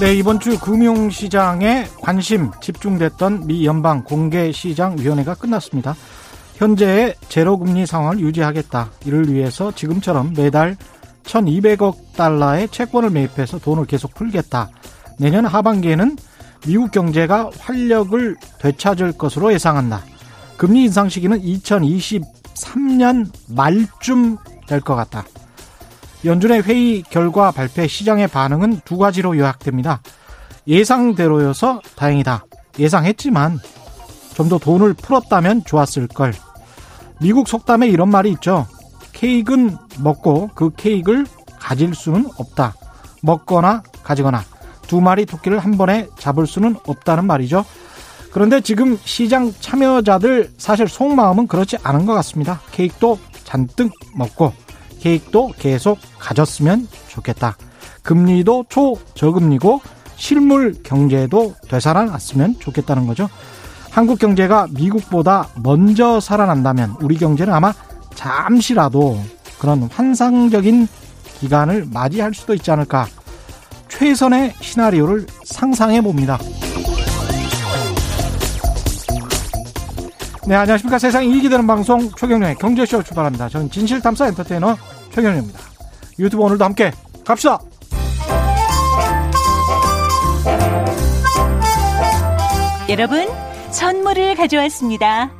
네, 이번 주 금융시장에 관심 집중됐던 미 연방 공개시장위원회가 끝났습니다. 현재의 제로금리 상황을 유지하겠다. 이를 위해서 지금처럼 매달 1200억 달러의 채권을 매입해서 돈을 계속 풀겠다. 내년 하반기에는 미국 경제가 활력을 되찾을 것으로 예상한다. 금리 인상 시기는 2023년 말쯤 될 것 같다. 연준의 회의 결과 발표 시장의 반응은 두 가지로 요약됩니다. 예상대로여서 다행이다. 예상했지만 좀 더 돈을 풀었다면 좋았을 걸. 미국 속담에 이런 말이 있죠. 케이크는 먹고 그 케이크를 가질 수는 없다. 먹거나 가지거나 두 마리 토끼를 한 번에 잡을 수는 없다는 말이죠. 그런데 지금 시장 참여자들 사실 속마음은 그렇지 않은 것 같습니다. 케이크도 잔뜩 먹고 케이크도 계속 가졌으면 좋겠다. 금리도 초저금리고 실물 경제도 되살아났으면 좋겠다는 거죠. 한국 경제가 미국보다 먼저 살아난다면 우리 경제는 아마 잠시라도 그런 환상적인 기간을 맞이할 수도 있지 않을까. 최선의 시나리오를 상상해 봅니다. 네, 안녕하십니까. 세상이 이익이 되는 방송 최경련의 경제쇼 출발합니다. 저는 진실탐사 엔터테이너 최경련입니다. 유튜브 오늘도 함께 갑시다! 여러분, 선물을 가져왔습니다.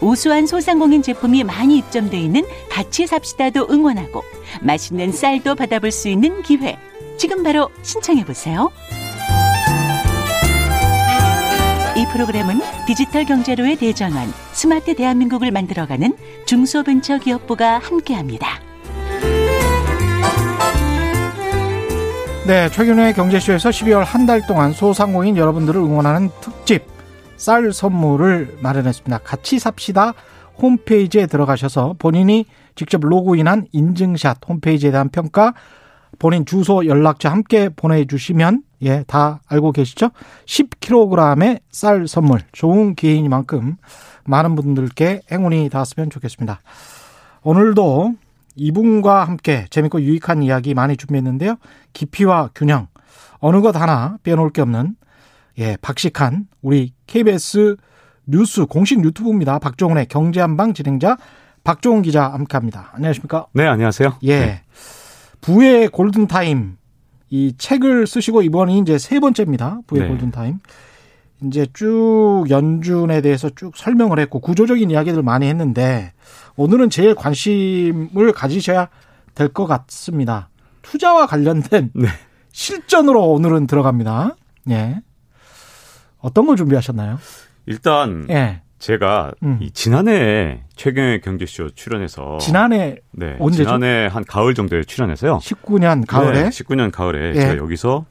우수한 소상공인 제품이 많이 입점돼 있는 같이 삽시다도 응원하고 맛있는 쌀도 받아볼 수 있는 기회. 지금 바로 신청해 보세요. 이 프로그램은 디지털 경제로의 대전환, 스마트 대한민국을 만들어가는 중소벤처기업부가 함께합니다. 네, 최근의 경제쇼에서 12월 한 달 동안 소상공인 여러분들을 응원하는 특집 쌀 선물을 마련했습니다. 같이 삽시다 홈페이지에 들어가셔서 본인이 직접 로그인한 인증샷 홈페이지에 대한 평가 본인 주소 연락처 함께 보내주시면 예, 다 알고 계시죠? 10kg의 쌀 선물 좋은 기회이니만큼 많은 분들께 행운이 닿았으면 좋겠습니다. 오늘도 이분과 함께 재밌고 유익한 이야기 많이 준비했는데요. 깊이와 균형 어느 것 하나 빼놓을 게 없는 예, 박식한 우리 KBS 뉴스 공식 유튜브입니다. 박종훈의 경제한방 진행자 박종훈 기자 함께합니다. 안녕하십니까? 네, 안녕하세요. 예. 네. 부의 골든 타임 이 책을 쓰시고 이번이 이제 세 번째입니다. 부의 네. 골든 타임. 이제 쭉 연준에 대해서 쭉 설명을 했고 구조적인 이야기들 많이 했는데 오늘은 제일 관심을 가지셔야 될 것 같습니다. 투자와 관련된 네. 실전으로 오늘은 들어갑니다. 예. 어떤 걸 준비하셨나요? 일단 예. 제가 음. 이 지난해 최경의 경제쇼 출연해서 지난해 네, 언제죠? 지난해 한 가을 정도에 출연해서요. 19년 가을에 네, 19년 가을에 예. 제가 여기서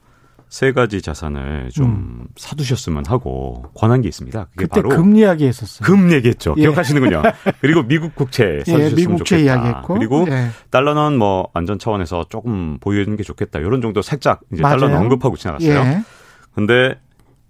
세 가지 자산을 좀 음. 사두셨으면 하고 권한 게 있습니다. 그게 그때 바로 금 이야기 했었어요. 금 얘기했죠. 예. 기억하시는군요. 그리고 미국 국채 예, 사두셨으면 예, 미국채 좋겠다. 이야기했고 그리고 예. 달러는 뭐 안전 차원에서 조금 보유해 주는 게 좋겠다. 이런 정도 살짝 이제 맞아요. 달러는 언급하고 지나갔어요. 예. 근데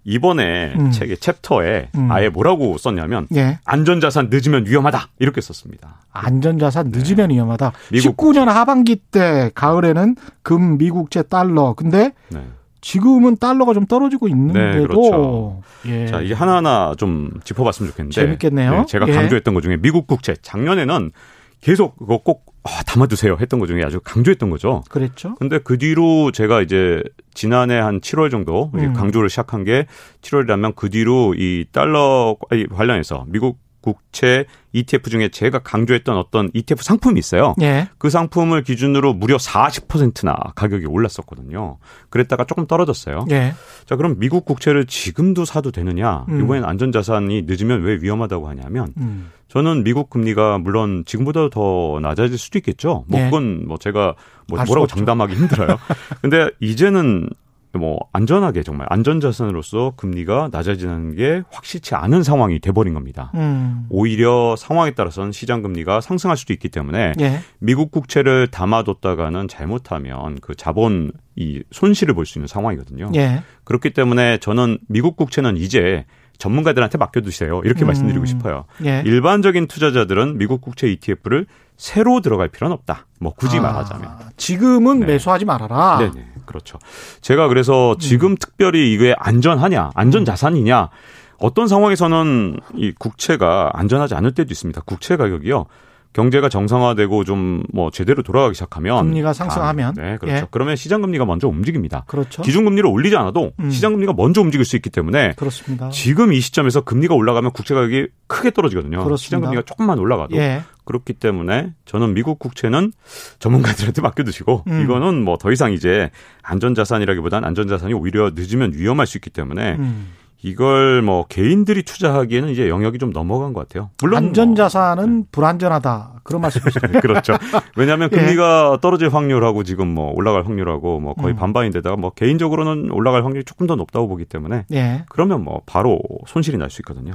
이번에 음. 책의 챕터에 음. 아예 뭐라고 썼냐면 예. 안전자산 늦으면 위험하다 이렇게 썼습니다. 안전자산 늦으면 네. 위험하다. 미국 19년 하반기 때 가을에는 금, 미국채, 달러. 근데 네. 지금은 달러가 좀 떨어지고 있는데도 네, 그렇죠. 예. 자 이게 하나하나 좀 짚어봤으면 좋겠는데 재밌겠네요. 네, 제가 예. 강조했던 것 중에 미국 국채 작년에는 계속 그거 꼭 아, 담아두세요 했던 것 중에 아주 강조했던 거죠. 그랬죠. 근데 그 뒤로 제가 이제 지난해 한 7월 정도 음. 강조를 시작한 게 7월이라면 그 뒤로 이 달러 관련해서 미국 국채 ETF 중에 제가 강조했던 어떤 ETF 상품이 있어요. 예. 그 상품을 기준으로 무려 40%나 가격이 올랐었거든요. 그랬다가 조금 떨어졌어요. 예. 자, 그럼 미국 국채를 지금도 사도 되느냐? 음. 이번엔 안전자산이 늦으면 왜 위험하다고 하냐면 음. 저는 미국 금리가 물론 지금보다 더 낮아질 수도 있겠죠. 뭐 예. 그건 뭐 제가 뭐 뭐라고 장담하기 힘들어요. 근데 이제는 뭐 안전하게 정말 안전자산으로서 금리가 낮아지는 게 확실치 않은 상황이 돼버린 겁니다. 음. 오히려 상황에 따라서는 시장 금리가 상승할 수도 있기 때문에 예. 미국 국채를 담아뒀다가는 잘못하면 그 자본 이 손실을 볼 수 있는 상황이거든요. 예. 그렇기 때문에 저는 미국 국채는 이제 전문가들한테 맡겨두세요. 이렇게 음. 말씀드리고 싶어요. 예. 일반적인 투자자들은 미국 국채 ETF를 새로 들어갈 필요는 없다. 뭐 굳이 아, 말하자면 지금은 네. 매수하지 말아라. 네 네 그렇죠. 제가 그래서 지금 음. 특별히 이게 안전하냐, 안전 자산이냐. 어떤 상황에서는 이 국채가 안전하지 않을 때도 있습니다. 국채 가격이요. 경제가 정상화되고 좀 뭐 제대로 돌아가기 시작하면 금리가 상승하면 아, 네 그렇죠. 예. 그러면 시장 금리가 먼저 움직입니다. 그렇죠. 기준 금리를 올리지 않아도 음. 시장 금리가 먼저 움직일 수 있기 때문에 그렇습니다. 지금 이 시점에서 금리가 올라가면 국채 가격이 크게 떨어지거든요. 그렇습니다. 시장 금리가 조금만 올라가도 예. 그렇기 때문에 저는 미국 국채는 전문가들한테 맡겨두시고 음. 이거는 뭐 더 이상 이제 안전자산이라기보다는 안전자산이 오히려 늦으면 위험할 수 있기 때문에. 음. 이걸 뭐 개인들이 투자하기에는 이제 영역이 좀 넘어간 것 같아요. 물론 안전자산은 뭐, 불안전하다 그런 말씀이시죠. 그렇죠. 왜냐하면 예. 금리가 떨어질 확률하고 지금 뭐 올라갈 확률하고 뭐 거의 음. 반반인데다가 뭐 개인적으로는 올라갈 확률이 조금 더 높다고 보기 때문에 예. 그러면 뭐 바로 손실이 날 수 있거든요.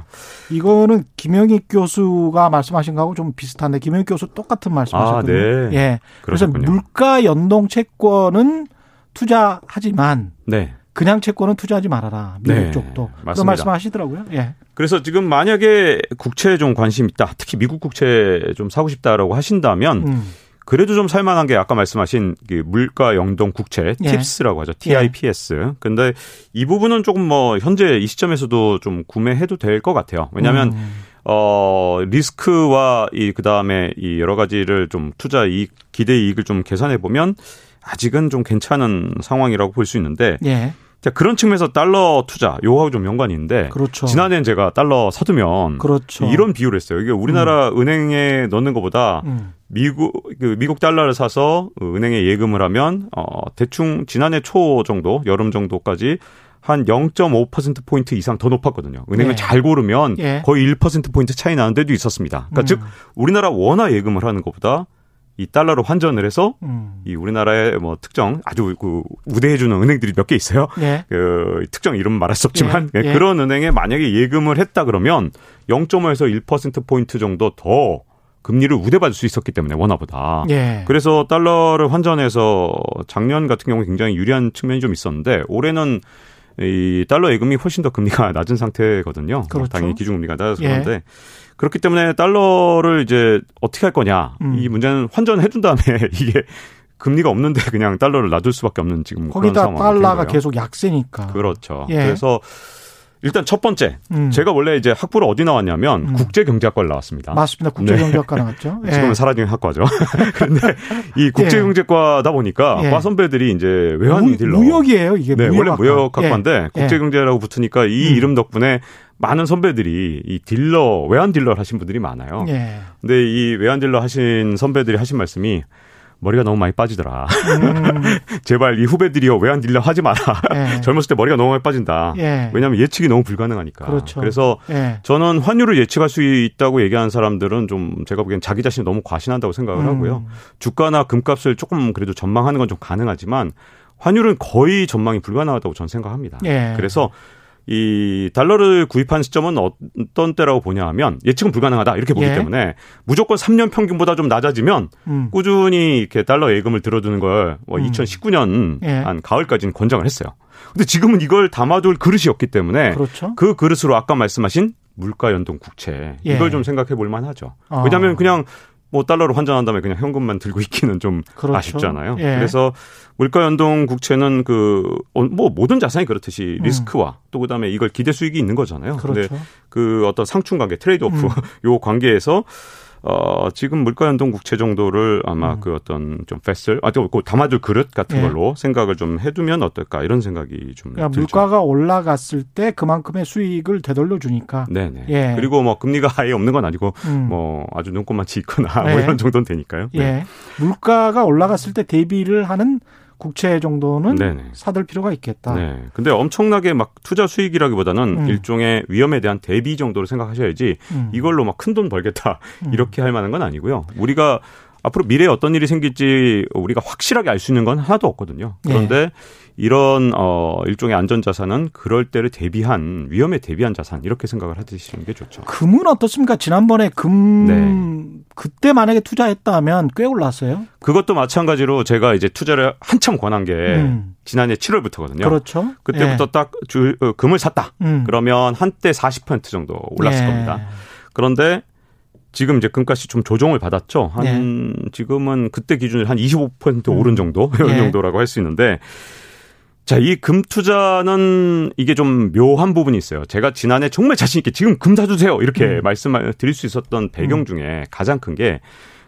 이거는 김영익 교수가 말씀하신 거하고 좀 비슷한데 김영익 교수 똑같은 말씀하셨거든요. 아, 네. 예. 그래서 물가 연동 채권은 투자하지만 네. 그냥 채권은 투자하지 말아라. 미국 네, 쪽도. 맞습니다. 그런 말씀 하시더라고요. 예. 그래서 지금 만약에 국채에 좀 관심 있다. 특히 미국 국채 좀 사고 싶다라고 하신다면 음. 그래도 좀 살만한 게 아까 말씀하신 그 물가 영동 국채 예. TIPS라고 하죠. TIPS. 예. 근데 이 부분은 조금 뭐 현재 이 시점에서도 좀 구매해도 될 것 같아요. 왜냐하면 음. 어 리스크와 이 그다음에 이 여러 가지를 좀 투자 이익 기대 이익을 좀 계산해 보면 아직은 좀 괜찮은 상황이라고 볼 수 있는데 예. 자, 그런 측면에서 달러 투자 요하고 좀 연관이 있는데 그렇죠. 지난해엔 제가 달러 사두면 그렇죠. 이런 비율을 했어요. 이게 우리나라 음. 은행에 넣는 것보다 음. 미국 그 미국 달러를 사서 은행에 예금을 하면 어 대충 지난해 초 정도 여름 정도까지 한 0.5% 포인트 이상 더 높았거든요. 은행을 예. 잘 고르면 예. 거의 1% 포인트 차이 나는 데도 있었습니다. 그러니까 음. 즉 우리나라 원화 예금을 하는 것보다 이 달러로 환전을 해서 음. 이 우리나라의 뭐 특정 아주 그 우대해주는 은행들이 몇 개 있어요. 예. 그 특정 이름 은 말할 수 없지만 예. 예. 그런 은행에 만약에 예금을 했다 그러면 0.5에서 1% 포인트 정도 더 금리를 우대받을 수 있었기 때문에 원화보다. 예. 그래서 달러를 환전해서 작년 같은 경우에 굉장히 유리한 측면이 좀 있었는데 올해는 이 달러 예금이 훨씬 더 금리가 낮은 상태거든요. 그렇죠. 당연히 기준금리가 낮아서 예. 그런데 그렇기 때문에 달러를 이제 어떻게 할 거냐. 음. 이 문제는 환전해 둔 다음에 이게 금리가 없는데 그냥 달러를 놔둘 수밖에 없는 지금 거기다 달러가 계속 약세니까. 그렇죠. 예. 그래서 일단 첫 번째, 음. 제가 원래 이제 학부를 어디 나왔냐면 음. 국제경제학과를 나왔습니다. 맞습니다. 국제경제학과 네. 나왔죠. 예. 지금은 사라진 학과죠. 그런데 이 예. 국제경제과다 보니까 예. 과 선배들이 이제 외환 딜러. 무역이에요, 이게. 네, 무역학과. 원래 무역학과인데 예. 국제경제라고 붙으니까 이 음. 이름 덕분에 많은 선배들이 이 딜러 외환 딜러를 하신 분들이 많아요. 예. 근데 이 외환 딜러 하신 선배들이 하신 말씀이 머리가 너무 많이 빠지더라. 음. 제발 이 후배들이요 외환 딜러 하지 마라. 예. 젊었을 때 머리가 너무 많이 빠진다. 예. 왜냐하면 예측이 너무 불가능하니까. 그렇죠. 그래서 예. 저는 환율을 예측할 수 있다고 얘기하는 사람들은 좀 제가 보기엔 자기 자신이 너무 과신한다고 생각을 음. 하고요. 주가나 금값을 조금 그래도 전망하는 건 좀 가능하지만 환율은 거의 전망이 불가능하다고 저는 생각합니다. 예. 그래서 이 달러를 구입한 시점은 어떤 때라고 보냐 하면 예측은 불가능하다 이렇게 보기 예. 때문에 무조건 3년 평균보다 좀 낮아지면 음. 꾸준히 이렇게 달러 예금을 들어두는 걸뭐 음. 2019년 예. 한 가을까지는 권장을 했어요. 근데 지금은 이걸 담아둘 그릇이 없기 때문에 그렇죠. 그 그릇으로 아까 말씀하신 물가 연동 국채 예. 이걸 좀 생각해 볼 만하죠. 어. 왜냐하면 그냥 뭐 달러로 환전한 다음에 그냥 현금만 들고 있기는 좀 그렇죠. 아쉽잖아요. 예. 그래서 물가 연동 국채는 그 뭐 모든 자산이 그렇듯이 음. 리스크와 음. 또 그다음에 이걸 기대 수익이 있는 거잖아요. 그렇죠. 근데 그 어떤 상충 관계 trade off 음. 요 관계에서 어, 지금 물가 연동 국채 정도를 아마 음. 그 어떤 좀 vessel, 아, 그 담아줄 그릇 같은 예. 걸로 생각을 좀 해두면 어떨까 이런 생각이 좀. 그러니까 물가가 올라갔을 때 그만큼의 수익을 되돌려 주니까. 네네. 예. 그리고 뭐 금리가 아예 없는 건 아니고 음. 뭐 아주 눈꼽만치 있거나 뭐 예. 뭐 이런 정도는 되니까요. 네. 예. 물가가 올라갔을 때 대비를 하는 국채 정도는 네네. 사들 필요가 있겠다. 네. 근데 엄청나게 막 투자 수익이라기보다는 음. 일종의 위험에 대한 대비 정도로 생각하셔야지 음. 이걸로 막 큰 돈 벌겠다 음. 이렇게 할 만한 건 아니고요. 우리가 앞으로 미래에 어떤 일이 생길지 우리가 확실하게 알 수 있는 건 하나도 없거든요. 그런데 네. 이런 어 일종의 안전 자산은 그럴 때를 대비한 위험에 대비한 자산 이렇게 생각을 하시는 게 좋죠. 금은 어떻습니까? 지난번에 금 네. 그때 만약에 투자했다면 꽤 올랐어요. 그것도 마찬가지로 제가 이제 투자를 한참 권한 게 음. 지난해 7월부터거든요. 그렇죠. 그때부터 예. 딱 주, 어, 금을 샀다. 음. 그러면 한때 40% 정도 올랐을 예. 겁니다. 그런데 지금 이제 금값이 좀 조정을 받았죠. 한 예. 지금은 그때 기준으로 한25% 음. 오른 정도 이런 예. 정도라고 할 수 있는데 자, 이 금 투자는 이게 좀 묘한 부분이 있어요. 제가 지난해 정말 자신있게 지금 금 사주세요. 이렇게 음. 말씀을 드릴 수 있었던 배경 음. 중에 가장 큰 게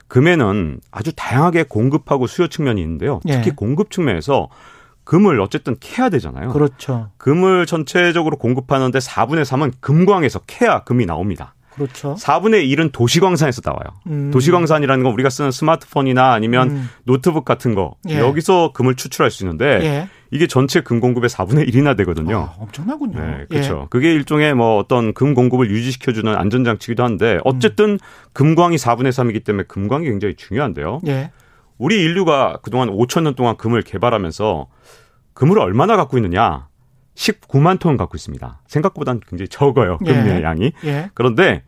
금에는 아주 다양하게 공급하고 수요 측면이 있는데요. 예. 특히 예. 공급 측면에서 금을 어쨌든 캐야 되잖아요. 그렇죠. 금을 전체적으로 공급하는데 4분의 3은 금광에서 캐야 금이 나옵니다. 그렇죠. 4분의 1은 도시광산에서 나와요. 음. 도시광산이라는 건 우리가 쓰는 스마트폰이나 아니면 음. 노트북 같은 거 예. 여기서 금을 추출할 수 있는데 예. 이게 전체 금 공급의 4분의 1이나 되거든요. 아, 엄청나군요. 네, 그렇죠. 예. 그게 일종의 뭐 어떤 금 공급을 유지시켜주는 안전장치기도 한데 어쨌든 음. 금광이 4분의 3이기 때문에 금광이 굉장히 중요한데요. 예. 우리 인류가 그동안 5천 년 동안 금을 개발하면서 금을 얼마나 갖고 있느냐? 19만 톤 갖고 있습니다. 생각보다는 굉장히 적어요. 금의 예. 양이. 예. 그런데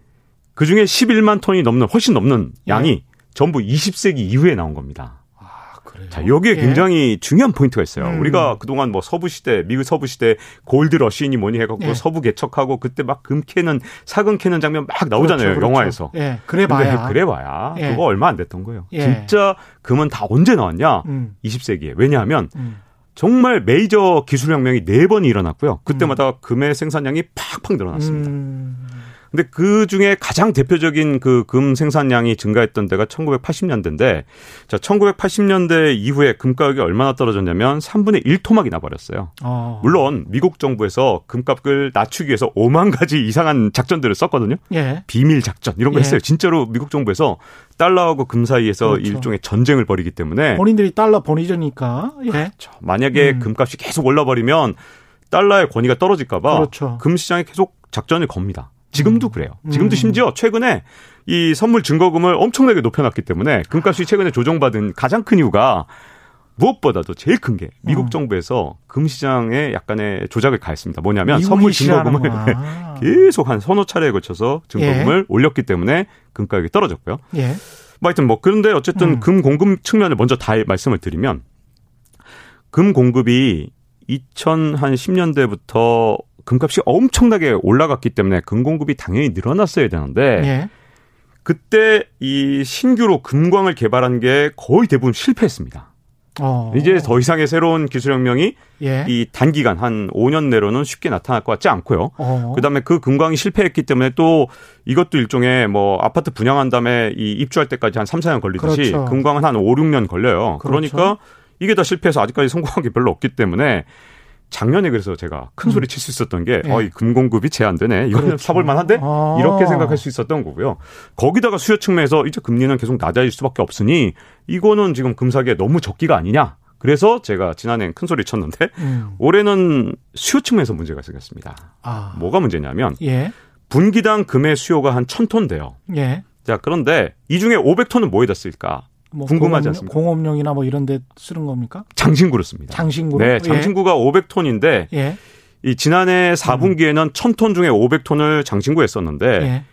그 중에 11만 톤이 넘는 훨씬 넘는 예. 양이 예. 전부 20세기 이후에 나온 겁니다. 아, 그래요? 자, 여기에 예. 굉장히 중요한 포인트가 있어요. 음. 우리가 그동안 뭐 서부 시대, 미국 서부 시대 골드 러시니 뭐니 해 갖고 예. 서부 개척하고 그때 막 금 캐는 사금 캐는 장면 막 나오잖아요. 그렇죠, 그렇죠. 영화에서. 예. 그래 봐야. 그래 봐야. 예. 그거 얼마 안 됐던 거예요. 진짜 금은 다 언제 나왔냐? 음. 20세기에. 왜냐하면 음. 정말 메이저 기술 혁명이 네 번이 일어났고요. 그때마다 음. 금의 생산량이 팍팍 늘어났습니다. 음. 근데 그 중에 가장 대표적인 그 금 생산량이 증가했던 데가 1980년대인데 자, 1980년대 이후에 금 가격이 얼마나 떨어졌냐면 3분의 1 토막이 나버렸어요. 어. 물론 미국 정부에서 금값을 낮추기 위해서 5만 가지 이상한 작전들을 썼거든요. 예. 비밀 작전 이런 거 예. 했어요. 진짜로 미국 정부에서 달러하고 금 사이에서 그렇죠. 일종의 전쟁을 벌이기 때문에 본인들이 달러 보내주니까 예. 그렇죠. 만약에 음. 금값이 계속 올라버리면 달러의 권위가 떨어질까봐 그렇죠. 금 시장에 계속 작전을 겁니다. 지금도 음. 그래요. 지금도 음. 심지어 최근에 이 선물 증거금을 엄청나게 높여놨기 때문에 금값이 최근에 조정받은 가장 큰 이유가 무엇보다도 제일 큰 게 미국 음. 정부에서 금 시장에 약간의 조작을 가했습니다. 뭐냐면 선물 증거금을 계속 한 서너 차례에 걸쳐서 증거금을 예. 올렸기 때문에 금 가격이 떨어졌고요. 예. 뭐 하여튼 뭐 그런데 어쨌든 음. 금 공급 측면을 먼저 다 말씀을 드리면 금 공급이 2010년대부터 금값이 엄청나게 올라갔기 때문에 금 공급이 당연히 늘어났어야 되는데 예. 그때 이 신규로 금광을 개발한 게 거의 대부분 실패했습니다. 어. 이제 더 이상의 새로운 기술혁명이 예. 이 단기간 한 5년 내로는 쉽게 나타날 것 같지 않고요. 어. 그다음에 그 금광이 실패했기 때문에 또 이것도 일종의 뭐 아파트 분양한 다음에 이 입주할 때까지 한 3, 4년 걸리듯이 그렇죠. 금광은 한 5, 6년 걸려요. 그렇죠. 그러니까 이게 다 실패해서 아직까지 성공한 게 별로 없기 때문에 작년에 그래서 제가 큰 소리 음. 칠수 있었던 게, 네. 어, 이 금공급이 제한되네. 이거는 그렇죠. 사볼 만한데? 아. 이렇게 생각할 수 있었던 거고요. 거기다가 수요 측면에서 이제 금리는 계속 낮아질 수밖에 없으니, 이거는 지금 금사기에 너무 적기가 아니냐. 그래서 제가 지난해엔 큰 소리 쳤는데, 음. 올해는 수요 측면에서 문제가 생겼습니다. 아. 뭐가 문제냐면, 예. 분기당 금의 수요가 한 1000톤 돼요. 예. 자, 그런데 이 중에 500톤은 뭐에다 쓸까? 뭐 궁금하지 않습니까? 공업용이나 뭐 이런 데 쓰는 겁니까? 장신구로 씁니다. 장신구로? 네, 장신구가 예. 500톤인데 예. 이 지난해 4분기에는 음. 1000톤 중에 500톤을 장신구에 썼는데 예.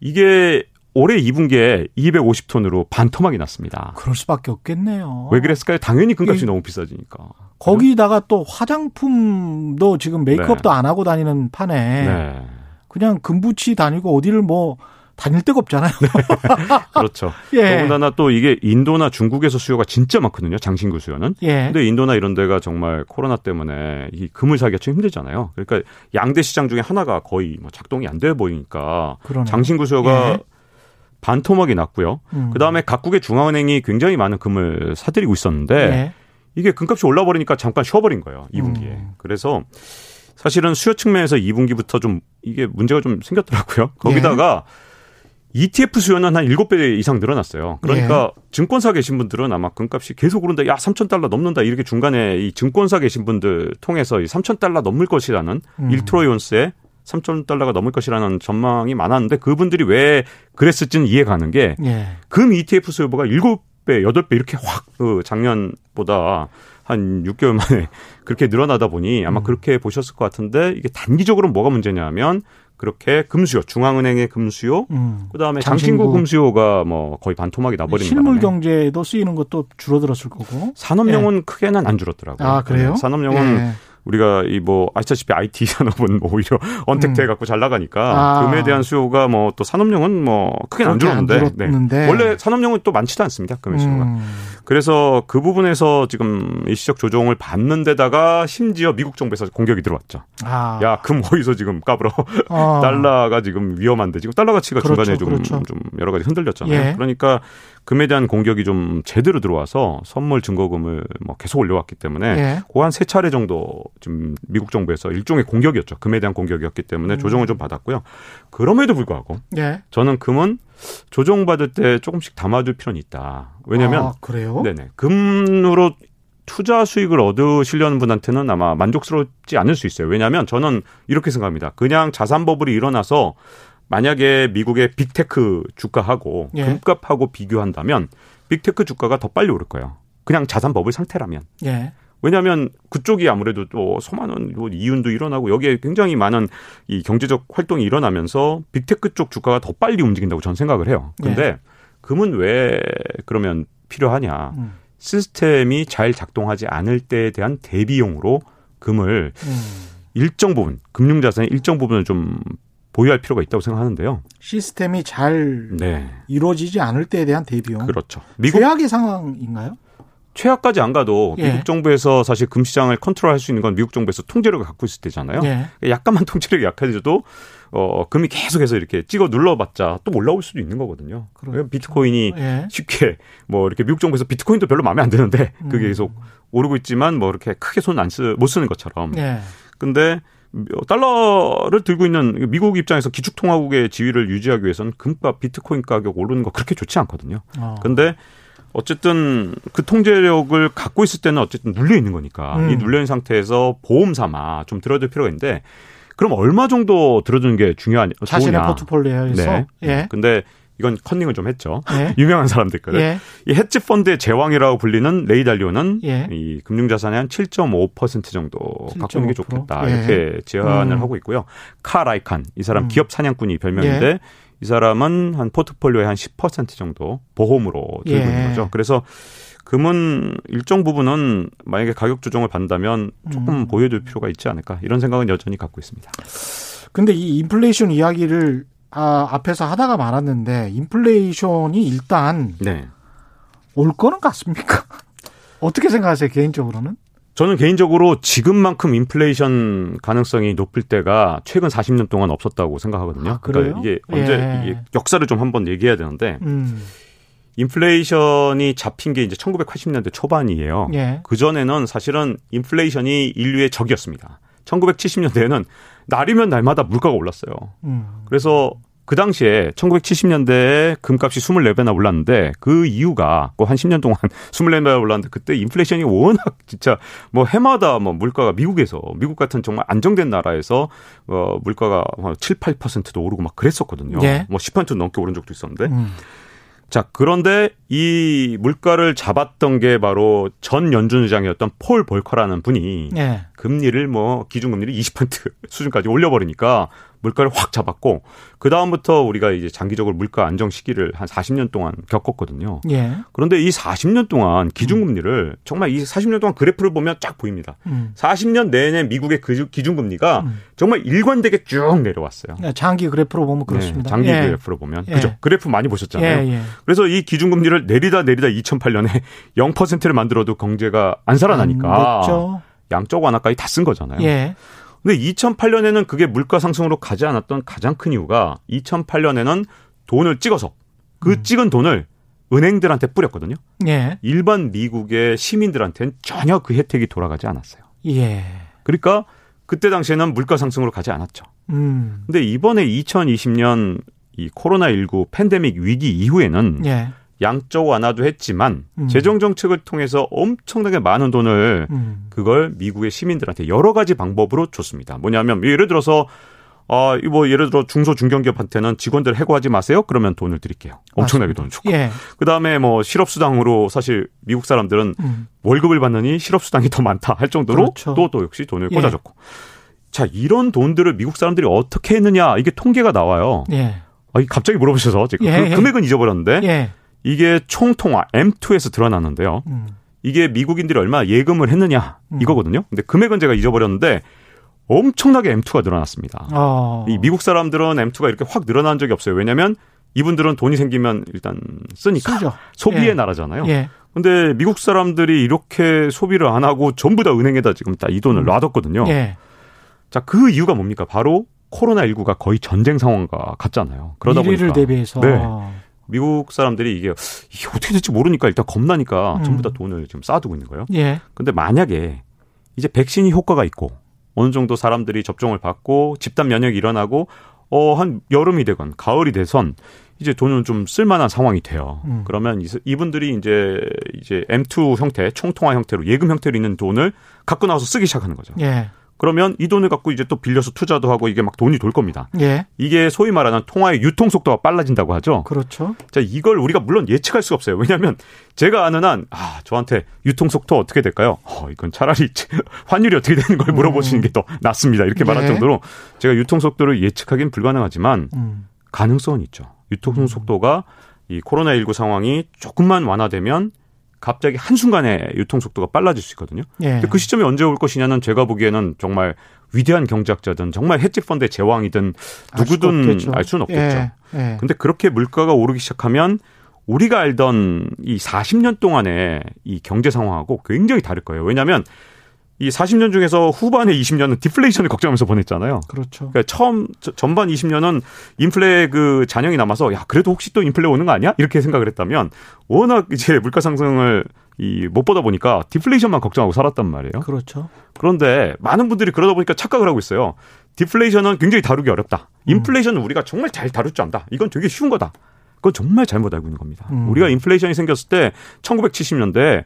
이게 올해 2분기에 250톤으로 반토막이 났습니다. 그럴 수밖에 없겠네요. 왜 그랬을까요? 당연히 금값이 너무 비싸지니까. 거기다가 또 화장품도 지금 메이크업도 네. 안 하고 다니는 판에 네. 그냥 금붙이 다니고 어디를 뭐 다닐 데가 없잖아요. 네. 그렇죠. 예. 더군다나 또 이게 인도나 중국에서 수요가 진짜 많거든요. 장신구 수요는. 예. 근데 인도나 이런 데가 정말 코로나 때문에 이 금을 사기가 좀 힘들잖아요. 그러니까 양대 시장 중에 하나가 거의 뭐 작동이 안 돼 보이니까 그러네요. 장신구 수요가 예. 반토막이 났고요. 음. 그다음에 각국의 중앙은행이 굉장히 많은 금을 사들이고 있었는데 네. 이게 금값이 올라버리니까 잠깐 쉬어버린 거예요. 2분기에. 음. 그래서 사실은 수요 측면에서 2분기부터 좀 이게 문제가 좀 생겼더라고요. 거기다가 네. ETF 수요는 한 7배 이상 늘어났어요. 그러니까 예. 증권사 계신 분들은 아마 금값이 계속 오른다. 야, 3,000달러 넘는다. 이렇게 중간에 이 증권사 계신 분들 통해서 이 3,000달러 넘을 것이라는 음. 1트로이온스에 3,000달러가 넘을 것이라는 전망이 많았는데 그분들이 왜 그랬을지는 이해가 가는 게 예. 금 ETF 수요가 7배, 8배 이렇게 확 그 작년보다 한 6개월 만에 그렇게 늘어나다 보니 아마 음. 그렇게 보셨을 것 같은데 이게 단기적으로 뭐가 문제냐면 그렇게 금수요, 중앙은행의 금수요, 음. 그다음에 장신구, 금수요가 뭐 거의 반토막이 나버린 실물 경제에도 쓰이는 것도 줄어들었을 거고 산업용은 예. 크게는 안 줄었더라고요. 아 그래요? 네, 산업용은 예. 우리가 이 뭐 아시다시피 IT 산업은 뭐 오히려 언택트해 음. 갖고 잘 나가니까 아. 금에 대한 수요가 뭐 또 산업용은 뭐 크게 안 줄었는데 네. 원래 산업용은 또 많지도 않습니다 금의 수요가 음. 그래서 그 부분에서 지금 일시적 조정을 받는 데다가 심지어 미국 정부에서 공격이 들어왔죠. 아. 야금 어디서 지금 까불어 아. 달러가 지금 위험한데 지금 달러 가치가 그렇죠, 중간에 좀, 그렇죠. 좀 여러 가지 흔들렸잖아요. 예. 그러니까 금에 대한 공격이 좀 제대로 들어와서 선물 증거금을 뭐 계속 올려왔기 때문에 예. 고한 세 차례 정도 좀 미국 정부에서 일종의 공격이었죠. 금에 대한 공격이었기 때문에 음. 조정을 좀 받았고요. 그럼에도 불구하고 예. 저는 금은 조정받을 때 조금씩 담아둘 필요는 있다. 왜냐하면 아, 그래요? 네네 금으로 투자 수익을 얻으시려는 분한테는 아마 만족스럽지 않을 수 있어요. 왜냐하면 저는 이렇게 생각합니다. 그냥 자산 버블이 일어나서 만약에 미국의 빅테크 주가하고 예. 금값하고 비교한다면 빅테크 주가가 더 빨리 오를 거예요. 그냥 자산 버블 상태라면. 예. 왜냐하면 그쪽이 아무래도 또 수많은 뭐 이윤도 일어나고 여기에 굉장히 많은 이 경제적 활동이 일어나면서 빅테크 쪽 주가가 더 빨리 움직인다고 저는 생각을 해요. 근데 예. 금은 왜 그러면 필요하냐? 음. 시스템이 잘 작동하지 않을 때에 대한 대비용으로 금을 음. 일정 부분 금융 자산의 일정 부분을 좀 보유할 필요가 있다고 생각하는데요. 시스템이 잘 네. 이루어지지 않을 때에 대한 대비용. 그렇죠. 미국 최악의 상황인가요? 최악까지 안 가도 예. 미국 정부에서 사실 금 시장을 컨트롤할 수 있는 건 미국 정부에서 통제력을 갖고 있을 때잖아요. 예. 약간만 통제력이 약해져도 어 금이 계속해서 이렇게 찍어 눌러봤자 또 올라올 수도 있는 거거든요. 그렇죠. 비트코인이 예. 쉽게 뭐 이렇게 미국 정부에서 비트코인도 별로 마음에 안 드는데 그게 음. 계속 오르고 있지만 뭐 이렇게 크게 손 안 쓰 못 쓰는 것처럼. 예. 근데 달러를 들고 있는 미국 입장에서 기축통화국의 지위를 유지하기 위해서는 금값 비트코인 가격 오르는 거 그렇게 좋지 않거든요. 어. 근데 어쨌든 그 통제력을 갖고 있을 때는 어쨌든 눌려 있는 거니까 음. 이 눌려 있는 상태에서 보험 삼아 좀 들어줄 필요가 있는데 그럼 얼마 정도 들어주는 게 중요하냐? 자신의 포트폴리오에서. 네. 예. 근데 이건 컨닝을 좀 했죠. 예. 유명한 사람들거든. 예. 이 헤지 펀드의 제왕이라고 불리는 레이 달리오는 예. 이 금융 자산의 한 7.5% 정도 7.5%? 갖고 있는 게 좋겠다. 예. 이렇게 제안을 음. 하고 있고요. 칼 아이칸 이 사람 음. 기업 사냥꾼이 별명인데 예. 이 사람은 한 포트폴리오의 한 10% 정도 보험으로 들고 있는 예. 거죠. 그래서 금은 일정 부분은 만약에 가격 조정을 받는다면 조금 음. 보여줄 필요가 있지 않을까 이런 생각은 여전히 갖고 있습니다. 근데 이 인플레이션 이야기를 아, 앞에서 하다가 말았는데 인플레이션이 일단 네. 올 거는 같습니까? 어떻게 생각하세요 개인적으로는? 저는 개인적으로 지금만큼 인플레이션 가능성이 높을 때가 최근 40년 동안 없었다고 생각하거든요. 아, 그러니까 이게 언제 예. 이게 역사를 좀 한번 얘기해야 되는데 음. 인플레이션이 잡힌 게 이제 1980년대 초반이에요. 예. 그 전에는 사실은 인플레이션이 인류의 적이었습니다. 1970년대에는 날이면 날마다 물가가 올랐어요. 음. 그래서 그 당시에 1970년대에 금값이 24배나 올랐는데 그 이유가 그 한 10년 동안 24배나 올랐는데 그때 인플레이션이 워낙 진짜 뭐 해마다 뭐 물가가 미국에서 미국 같은 정말 안정된 나라에서 어 물가가 7, 8%도 오르고 막 그랬었거든요. 예. 뭐 10% 넘게 오른 적도 있었는데 음. 자, 그런데 이 물가를 잡았던 게 바로 전 연준 의장이었던 폴 볼커라는 분이 예. 금리를 뭐 기준금리를 20% 수준까지 올려버리니까 물가를 확 잡았고 그 다음부터 우리가 이제 장기적으로 물가 안정 시기를 한 40년 동안 겪었거든요. 예. 그런데 이 40년 동안 기준금리를 정말 이 40년 동안 그래프를 보면 쫙 보입니다. 음. 40년 내내 미국의 그 기준금리가 음. 정말 일관되게 쭉 내려왔어요. 네, 장기 그래프로 보면 그렇습니다. 네, 장기 예. 그래프로 보면 예. 그죠? 그래프 많이 보셨잖아요. 예, 예. 그래서 이 기준금리를 내리다 내리다 2008년에 0%를 만들어도 경제가 안 살아나니까 양적 완화까지 다 쓴 거잖아요. 예. 근데 2008년에는 그게 물가 상승으로 가지 않았던 가장 큰 이유가 2008년에는 돈을 찍어서 그 음. 찍은 돈을 은행들한테 뿌렸거든요. 예. 일반 미국의 시민들한테는 전혀 그 혜택이 돌아가지 않았어요. 예. 그러니까 그때 당시에는 물가 상승으로 가지 않았죠. 음. 근데 이번에 2020년 이 코로나19 팬데믹 위기 이후에는 예. 양적 완화도 했지만 음. 재정 정책을 통해서 엄청나게 많은 돈을 음. 그걸 미국의 시민들한테 여러 가지 방법으로 줬습니다. 뭐냐면 예를 들어서 어, 뭐 예를 들어 중소 중견기업한테는 직원들 해고하지 마세요. 그러면 돈을 드릴게요. 엄청나게 돈을 줬고. 예. 그다음에 뭐 실업 수당으로 사실 미국 사람들은 음. 월급을 받느니 실업 수당이 더 많다 할 정도로 그렇죠. 또, 또 역시 돈을 예. 꽂아줬고. 자, 이런 돈들을 미국 사람들이 어떻게 했느냐 이게 통계가 나와요. 예. 아, 갑자기 물어보셔서 제가 예. 그 금액은 잊어버렸는데 예. 이게 총통화 M2에서 드러났는데요. 음. 이게 미국인들이 얼마나 예금을 했느냐 음. 이거거든요. 근데 금액은 제가 잊어버렸는데 엄청나게 M2가 늘어났습니다. 어. 이 미국 사람들은 M2가 이렇게 확 늘어난 적이 없어요. 왜냐하면 이분들은 돈이 생기면 일단 쓰니까 쓰죠. 소비의 예. 나라잖아요. 예. 근데 미국 사람들이 이렇게 소비를 안 하고 전부 다 은행에다 지금 다 이 돈을 음. 놔뒀거든요. 예. 자, 그 이유가 뭡니까? 바로 코로나19가 거의 전쟁 상황과 같잖아요. 그러다 보니까 대비해서 네. 미국 사람들이 이게, 이게 어떻게 될지 모르니까 일단 겁나니까 음. 전부 다 돈을 지금 쌓아두고 있는 거예요. 예. 근데 만약에 이제 백신이 효과가 있고 어느 정도 사람들이 접종을 받고 집단 면역이 일어나고 어, 한 여름이 되건 가을이 돼선 이제 돈은 좀 쓸만한 상황이 돼요. 음. 그러면 이분들이 이제 이제 M2 형태, 총통화 형태로 예금 형태로 있는 돈을 갖고 나와서 쓰기 시작하는 거죠. 예. 그러면 이 돈을 갖고 이제 또 빌려서 투자도 하고 이게 막 돈이 돌 겁니다. 예. 이게 소위 말하는 통화의 유통 속도가 빨라진다고 하죠. 그렇죠. 자, 이걸 우리가 물론 예측할 수가 없어요. 왜냐하면 제가 아는 한, 아, 저한테 유통 속도 어떻게 될까요? 어, 이건 차라리 환율이 어떻게 되는 걸 물어보시는 음. 게더 낫습니다. 이렇게 말할 예. 정도로 제가 유통 속도를 예측하기는 불가능하지만 음. 가능성은 있죠. 유통 음. 속도가 이 코로나19 상황이 조금만 완화되면 갑자기 한순간에 유통 속도가 빨라질 수 있거든요. 예. 그 시점이 언제 올 것이냐는 제가 보기에는 정말 위대한 경제학자든 정말 헤지펀드의 제왕이든 누구든 알 수는 없겠죠. 예. 예. 근데 그렇게 물가가 오르기 시작하면 우리가 알던 이 40년 동안의 이 경제 상황하고 굉장히 다를 거예요. 왜냐하면 이 40년 중에서 후반의 20년은 디플레이션을 걱정하면서 보냈잖아요. 그렇죠. 그러니까 처음 전반 20년은 인플레 그 잔영이 남아서 야 그래도 혹시 또 인플레 오는 거 아니야? 이렇게 생각을 했다면 워낙 이제 물가 상승을 이 못 보다 보니까 디플레이션만 걱정하고 살았단 말이에요. 그렇죠. 그런데 많은 분들이 그러다 보니까 착각을 하고 있어요. 디플레이션은 굉장히 다루기 어렵다. 음. 인플레이션은 음. 우리가 정말 잘 다룰 줄 안다. 이건 되게 쉬운 거다. 그건 정말 잘못 알고 있는 겁니다. 음. 우리가 인플레이션이 생겼을 때 1970년대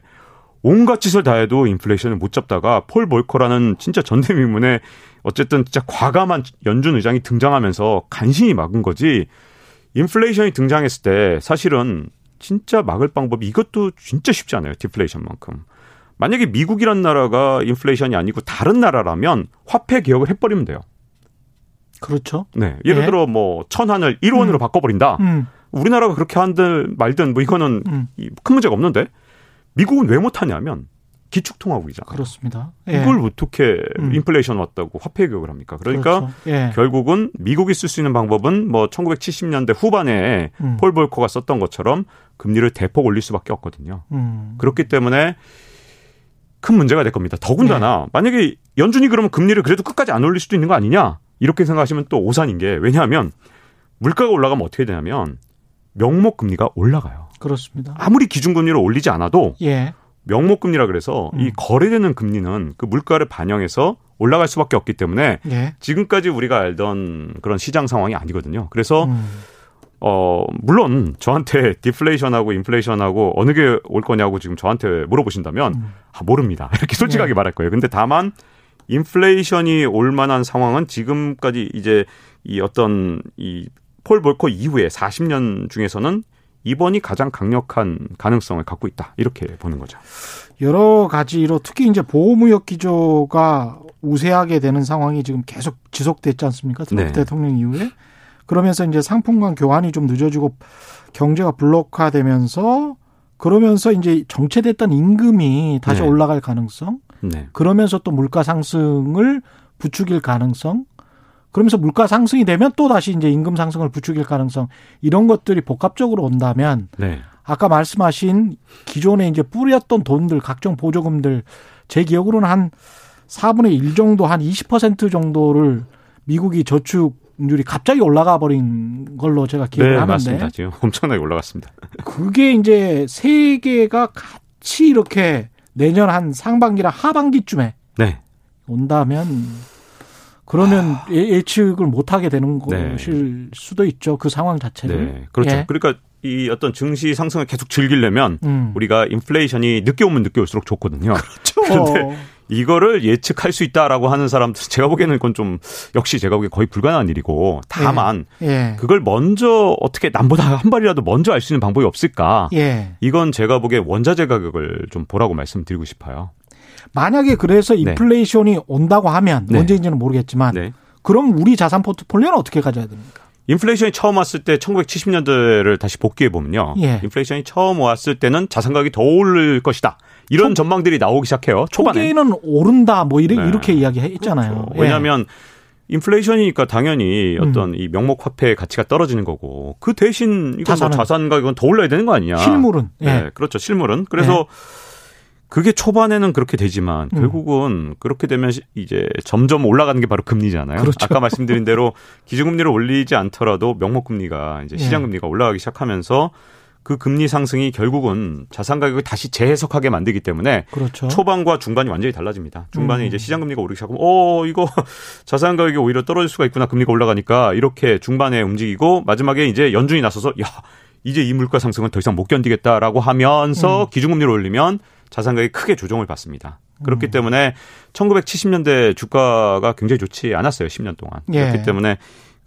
온갖 짓을 다 해도 인플레이션을 못 잡다가 폴 볼커라는 진짜 전대미문에 어쨌든 진짜 과감한 연준 의장이 등장하면서 간신히 막은 거지 인플레이션이 등장했을 때 사실은 진짜 막을 방법이 이것도 진짜 쉽지 않아요. 디플레이션만큼. 만약에 미국이란 나라가 인플레이션이 아니고 다른 나라라면 화폐 개혁을 해버리면 돼요. 그렇죠. 네. 예를 예. 들어 뭐 천안을 1원으로 음. 바꿔버린다. 음. 우리나라가 그렇게 한들 말든 뭐 이거는 음. 큰 문제가 없는데 미국은 왜 못하냐면 기축통화국이잖아요. 그렇습니다. 예. 이걸 어떻게 음. 인플레이션 왔다고 화폐 교육을 합니까? 그러니까 그렇죠. 예. 결국은 미국이 쓸 수 있는 방법은 뭐 1970년대 후반에 음. 폴 볼커가 썼던 것처럼 금리를 대폭 올릴 수밖에 없거든요. 음. 그렇기 때문에 큰 문제가 될 겁니다. 더군다나 네. 만약에 연준이 그러면 금리를 그래도 끝까지 안 올릴 수도 있는 거 아니냐? 이렇게 생각하시면 또 오산인 게 왜냐하면 물가가 올라가면 어떻게 되냐면 명목 금리가 올라가요. 그렇습니다. 아무리 기준금리를 올리지 않아도 예. 명목금리라 그래서 음. 이 거래되는 금리는 그 물가를 반영해서 올라갈 수밖에 없기 때문에 예. 지금까지 우리가 알던 그런 시장 상황이 아니거든요. 그래서 음. 어 물론 저한테 디플레이션하고 인플레이션하고 어느 게 올 거냐고 지금 저한테 물어보신다면 음. 아 모릅니다. 이렇게 솔직하게 예. 말할 거예요. 근데 다만 인플레이션이 올 만한 상황은 지금까지 이제 이 어떤 이 폴 볼커 이후에 40년 중에서는 이번이 가장 강력한 가능성을 갖고 있다. 이렇게 보는 거죠. 여러 가지로 특히 이제 보호무역 기조가 우세하게 되는 상황이 지금 계속 지속됐지 않습니까? 트럼프 네. 대통령 이후에. 그러면서 이제 상품 간 교환이 좀 늦어지고 경제가 블록화되면서 그러면서 이제 정체됐던 임금이 다시 네. 올라갈 가능성. 네. 그러면서 또 물가 상승을 부추길 가능성. 그러면서 물가 상승이 되면 또 다시 이제 임금 상승을 부추길 가능성 이런 것들이 복합적으로 온다면 네. 아까 말씀하신 기존에 이제 뿌렸던 돈들 각종 보조금들 제 기억으로는 한 4분의 1 정도 한 20% 정도를 미국이 저축 환율이 갑자기 올라가 버린 걸로 제가 기억을 네, 하는데 맞습니다. 지금 엄청나게 올라갔습니다. 그게 이제 세계가 같이 이렇게 내년 한 상반기나 하반기쯤에 네. 온다면 그러면 하... 예측을 못 하게 되는 네. 것일 수도 있죠. 그 상황 자체를. 네. 그렇죠. 예. 그러니까 이 어떤 증시 상승을 계속 즐기려면 음. 우리가 인플레이션이 늦게 오면 늦게 올수록 좋거든요. 그렇죠. 그런데 이거를 예측할 수 있다라고 하는 사람들 제가 보기에는 그건 좀 역시 제가 보기에 거의 불가능한 일이고 다만 예. 예. 그걸 먼저 어떻게 남보다 한 발이라도 먼저 알 수 있는 방법이 없을까? 예. 이건 제가 보기에 원자재 가격을 좀 보라고 말씀드리고 싶어요. 만약에 그래서 네. 인플레이션이 네. 온다고 하면 네. 언제인지는 모르겠지만 네. 그럼 우리 자산 포트폴리오는 어떻게 가져야 됩니까? 인플레이션이 처음 왔을 때 1970년대를 다시 복귀해 보면요. 예. 인플레이션이 처음 왔을 때는 자산 가격이 더 오를 것이다. 이런 초, 전망들이 나오기 시작해요. 초반에. 초기에는 오른다 뭐 이렇게, 네. 이렇게 이야기했잖아요. 그렇죠. 예. 왜냐하면 인플레이션이니까 당연히 음. 어떤 음. 이 명목 화폐의 가치가 떨어지는 거고 그 대신 이거 뭐 자산 가격은 더 올라야 되는 거 아니냐. 실물은. 예. 네, 그렇죠. 실물은. 그래서 예. 그게 초반에는 그렇게 되지만 음. 결국은 그렇게 되면 이제 점점 올라가는 게 바로 금리잖아요. 그렇죠. 아까 말씀드린 대로 기준금리를 올리지 않더라도 명목금리가 이제 예. 시장금리가 올라가기 시작하면서 그 금리 상승이 결국은 자산 가격을 다시 재해석하게 만들기 때문에 그렇죠. 초반과 중반이 완전히 달라집니다. 중반에 음. 이제 시장 금리가 오르기 시작하면 어 이거 자산 가격이 오히려 떨어질 수가 있구나 금리가 올라가니까 이렇게 중반에 움직이고 마지막에 이제 연준이 나서서 야 이제 이 물가 상승은 더 이상 못 견디겠다라고 하면서 음. 기준금리를 올리면 자산 가격이 크게 조정을 받습니다. 그렇기 음. 때문에 1970년대 주가가 굉장히 좋지 않았어요. 10년 동안. 예. 그렇기 때문에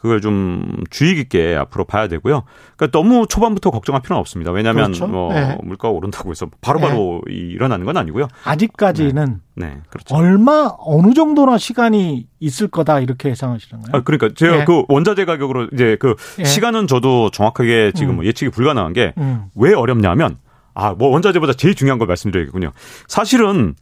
그걸 좀 주의 깊게 앞으로 봐야 되고요. 그러니까 너무 초반부터 걱정할 필요는 없습니다. 왜냐하면 그렇죠. 뭐 네. 물가가 오른다고 해서 바로바로 네. 일어나는 건 아니고요. 아직까지는 네. 네. 그렇죠. 얼마 어느 정도나 시간이 있을 거다 이렇게 예상하시는가요? 아, 그러니까 제가 네. 그 원자재 가격으로 이제 그 네. 시간은 저도 정확하게 지금 음. 뭐 예측이 불가능한 게왜 음. 어렵냐면 아, 뭐 원자재보다 제일 중요한 걸 말씀드리겠군요. 사실은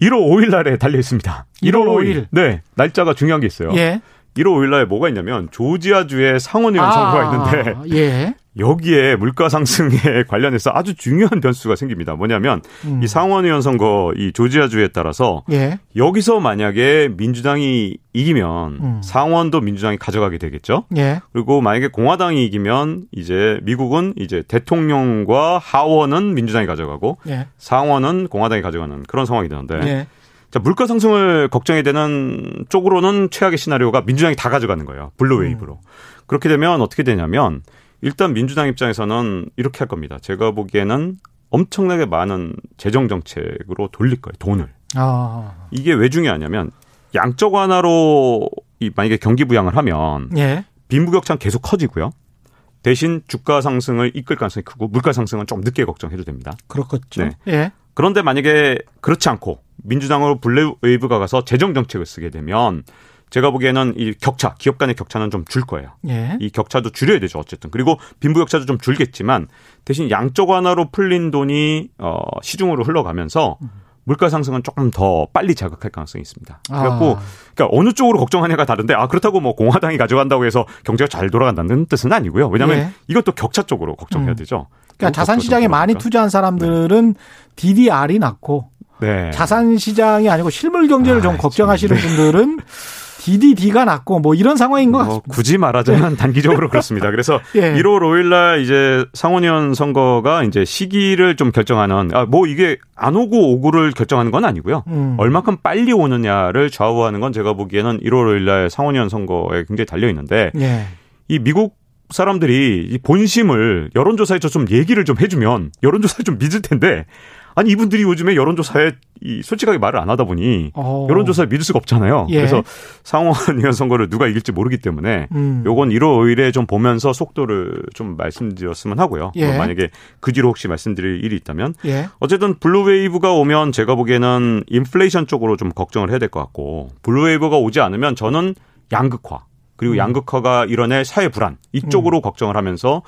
1월 5일 날에 달려 있습니다. 1월 5일. 네. 날짜가 중요한 게 있어요. 예. 1월 5일 날 뭐가 있냐면 조지아주의 상원의원 아, 선거가 있는데 예. 여기에 물가 상승에 관련해서 아주 중요한 변수가 생깁니다. 뭐냐면 음. 이 상원의원 선거 이 조지아주에 따라서 예. 여기서 만약에 민주당이 이기면 음. 상원도 민주당이 가져가게 되겠죠. 예. 그리고 만약에 공화당이 이기면 이제 미국은 이제 대통령과 하원은 민주당이 가져가고 예. 상원은 공화당이 가져가는 그런 상황이 되는데 예. 자, 물가 상승을 걱정이 되는 쪽으로는 최악의 시나리오가 민주당이 다 가져가는 거예요. blue wave로. 음. 그렇게 되면 어떻게 되냐면 일단 민주당 입장에서는 이렇게 할 겁니다. 제가 보기에는 엄청나게 많은 재정 정책으로 돌릴 거예요. 돈을. 아. 이게 왜 중요하냐면 양적 완화로 이 만약에 경기 부양을 하면 예. 빈부격차는 계속 커지고요. 대신 주가 상승을 이끌 가능성이 크고 물가 상승은 좀 늦게 걱정해도 됩니다. 그렇겠죠. 네. 예. 그런데 만약에 그렇지 않고 민주당으로 blue wave가 가서 재정 정책을 쓰게 되면 제가 보기에는 이 격차, 기업 간의 격차는 좀 줄 거예요. 예. 이 격차도 줄여야 되죠, 어쨌든. 그리고 빈부격차도 좀 줄겠지만 대신 양적 완화로 풀린 돈이 어 시중으로 흘러가면서 물가 상승은 조금 더 빨리 자극할 가능성이 있습니다. 그래갖고 아. 그러니까 어느 쪽으로 걱정하냐가 다른데 아 그렇다고 뭐 공화당이 가져간다고 해서 경제가 잘 돌아간다는 뜻은 아니고요. 왜냐하면 예. 이것도 격차 쪽으로 걱정해야 음. 되죠. 그러니까 자산 시장에 많이 투자한 사람들은 네. DDR이 낮고 네. 자산 시장이 아니고 실물 경제를 아, 좀 걱정하시는 네. 분들은 DDD가 낮고 뭐 이런 상황인 것뭐 같습니다. 굳이 말하자면 네. 단기적으로 그렇습니다. 그래서 예. 1월 5일 날 이제 상원의원 선거가 이제 시기를 좀 결정하는 아 뭐 이게 안 오고 오고를 결정하는 건 아니고요. 음. 얼마큼 빨리 오느냐를 좌우하는 건 제가 보기에는 1월 5일 날 상원의원 선거에 굉장히 달려 있는데 예. 이 미국 사람들이 이 본심을 여론조사에서 좀 얘기를 좀 해주면 여론조사를 좀 믿을 텐데 아니 이분들이 요즘에 여론조사에 이 솔직하게 말을 안 하다 보니 어. 여론조사에 믿을 수가 없잖아요. 예. 그래서 상원 의원 선거를 누가 이길지 모르기 때문에 음. 요건 1월 5일에 좀 보면서 속도를 좀 말씀드렸으면 하고요. 예. 만약에 그 뒤로 혹시 말씀드릴 일이 있다면 예. 어쨌든 blue wave가 오면 제가 보기에는 인플레이션 쪽으로 좀 걱정을 해야 될 것 같고 blue wave가 오지 않으면 저는 양극화 그리고 음. 양극화가 이뤄낼 사회 불안 이쪽으로 음. 걱정을 하면서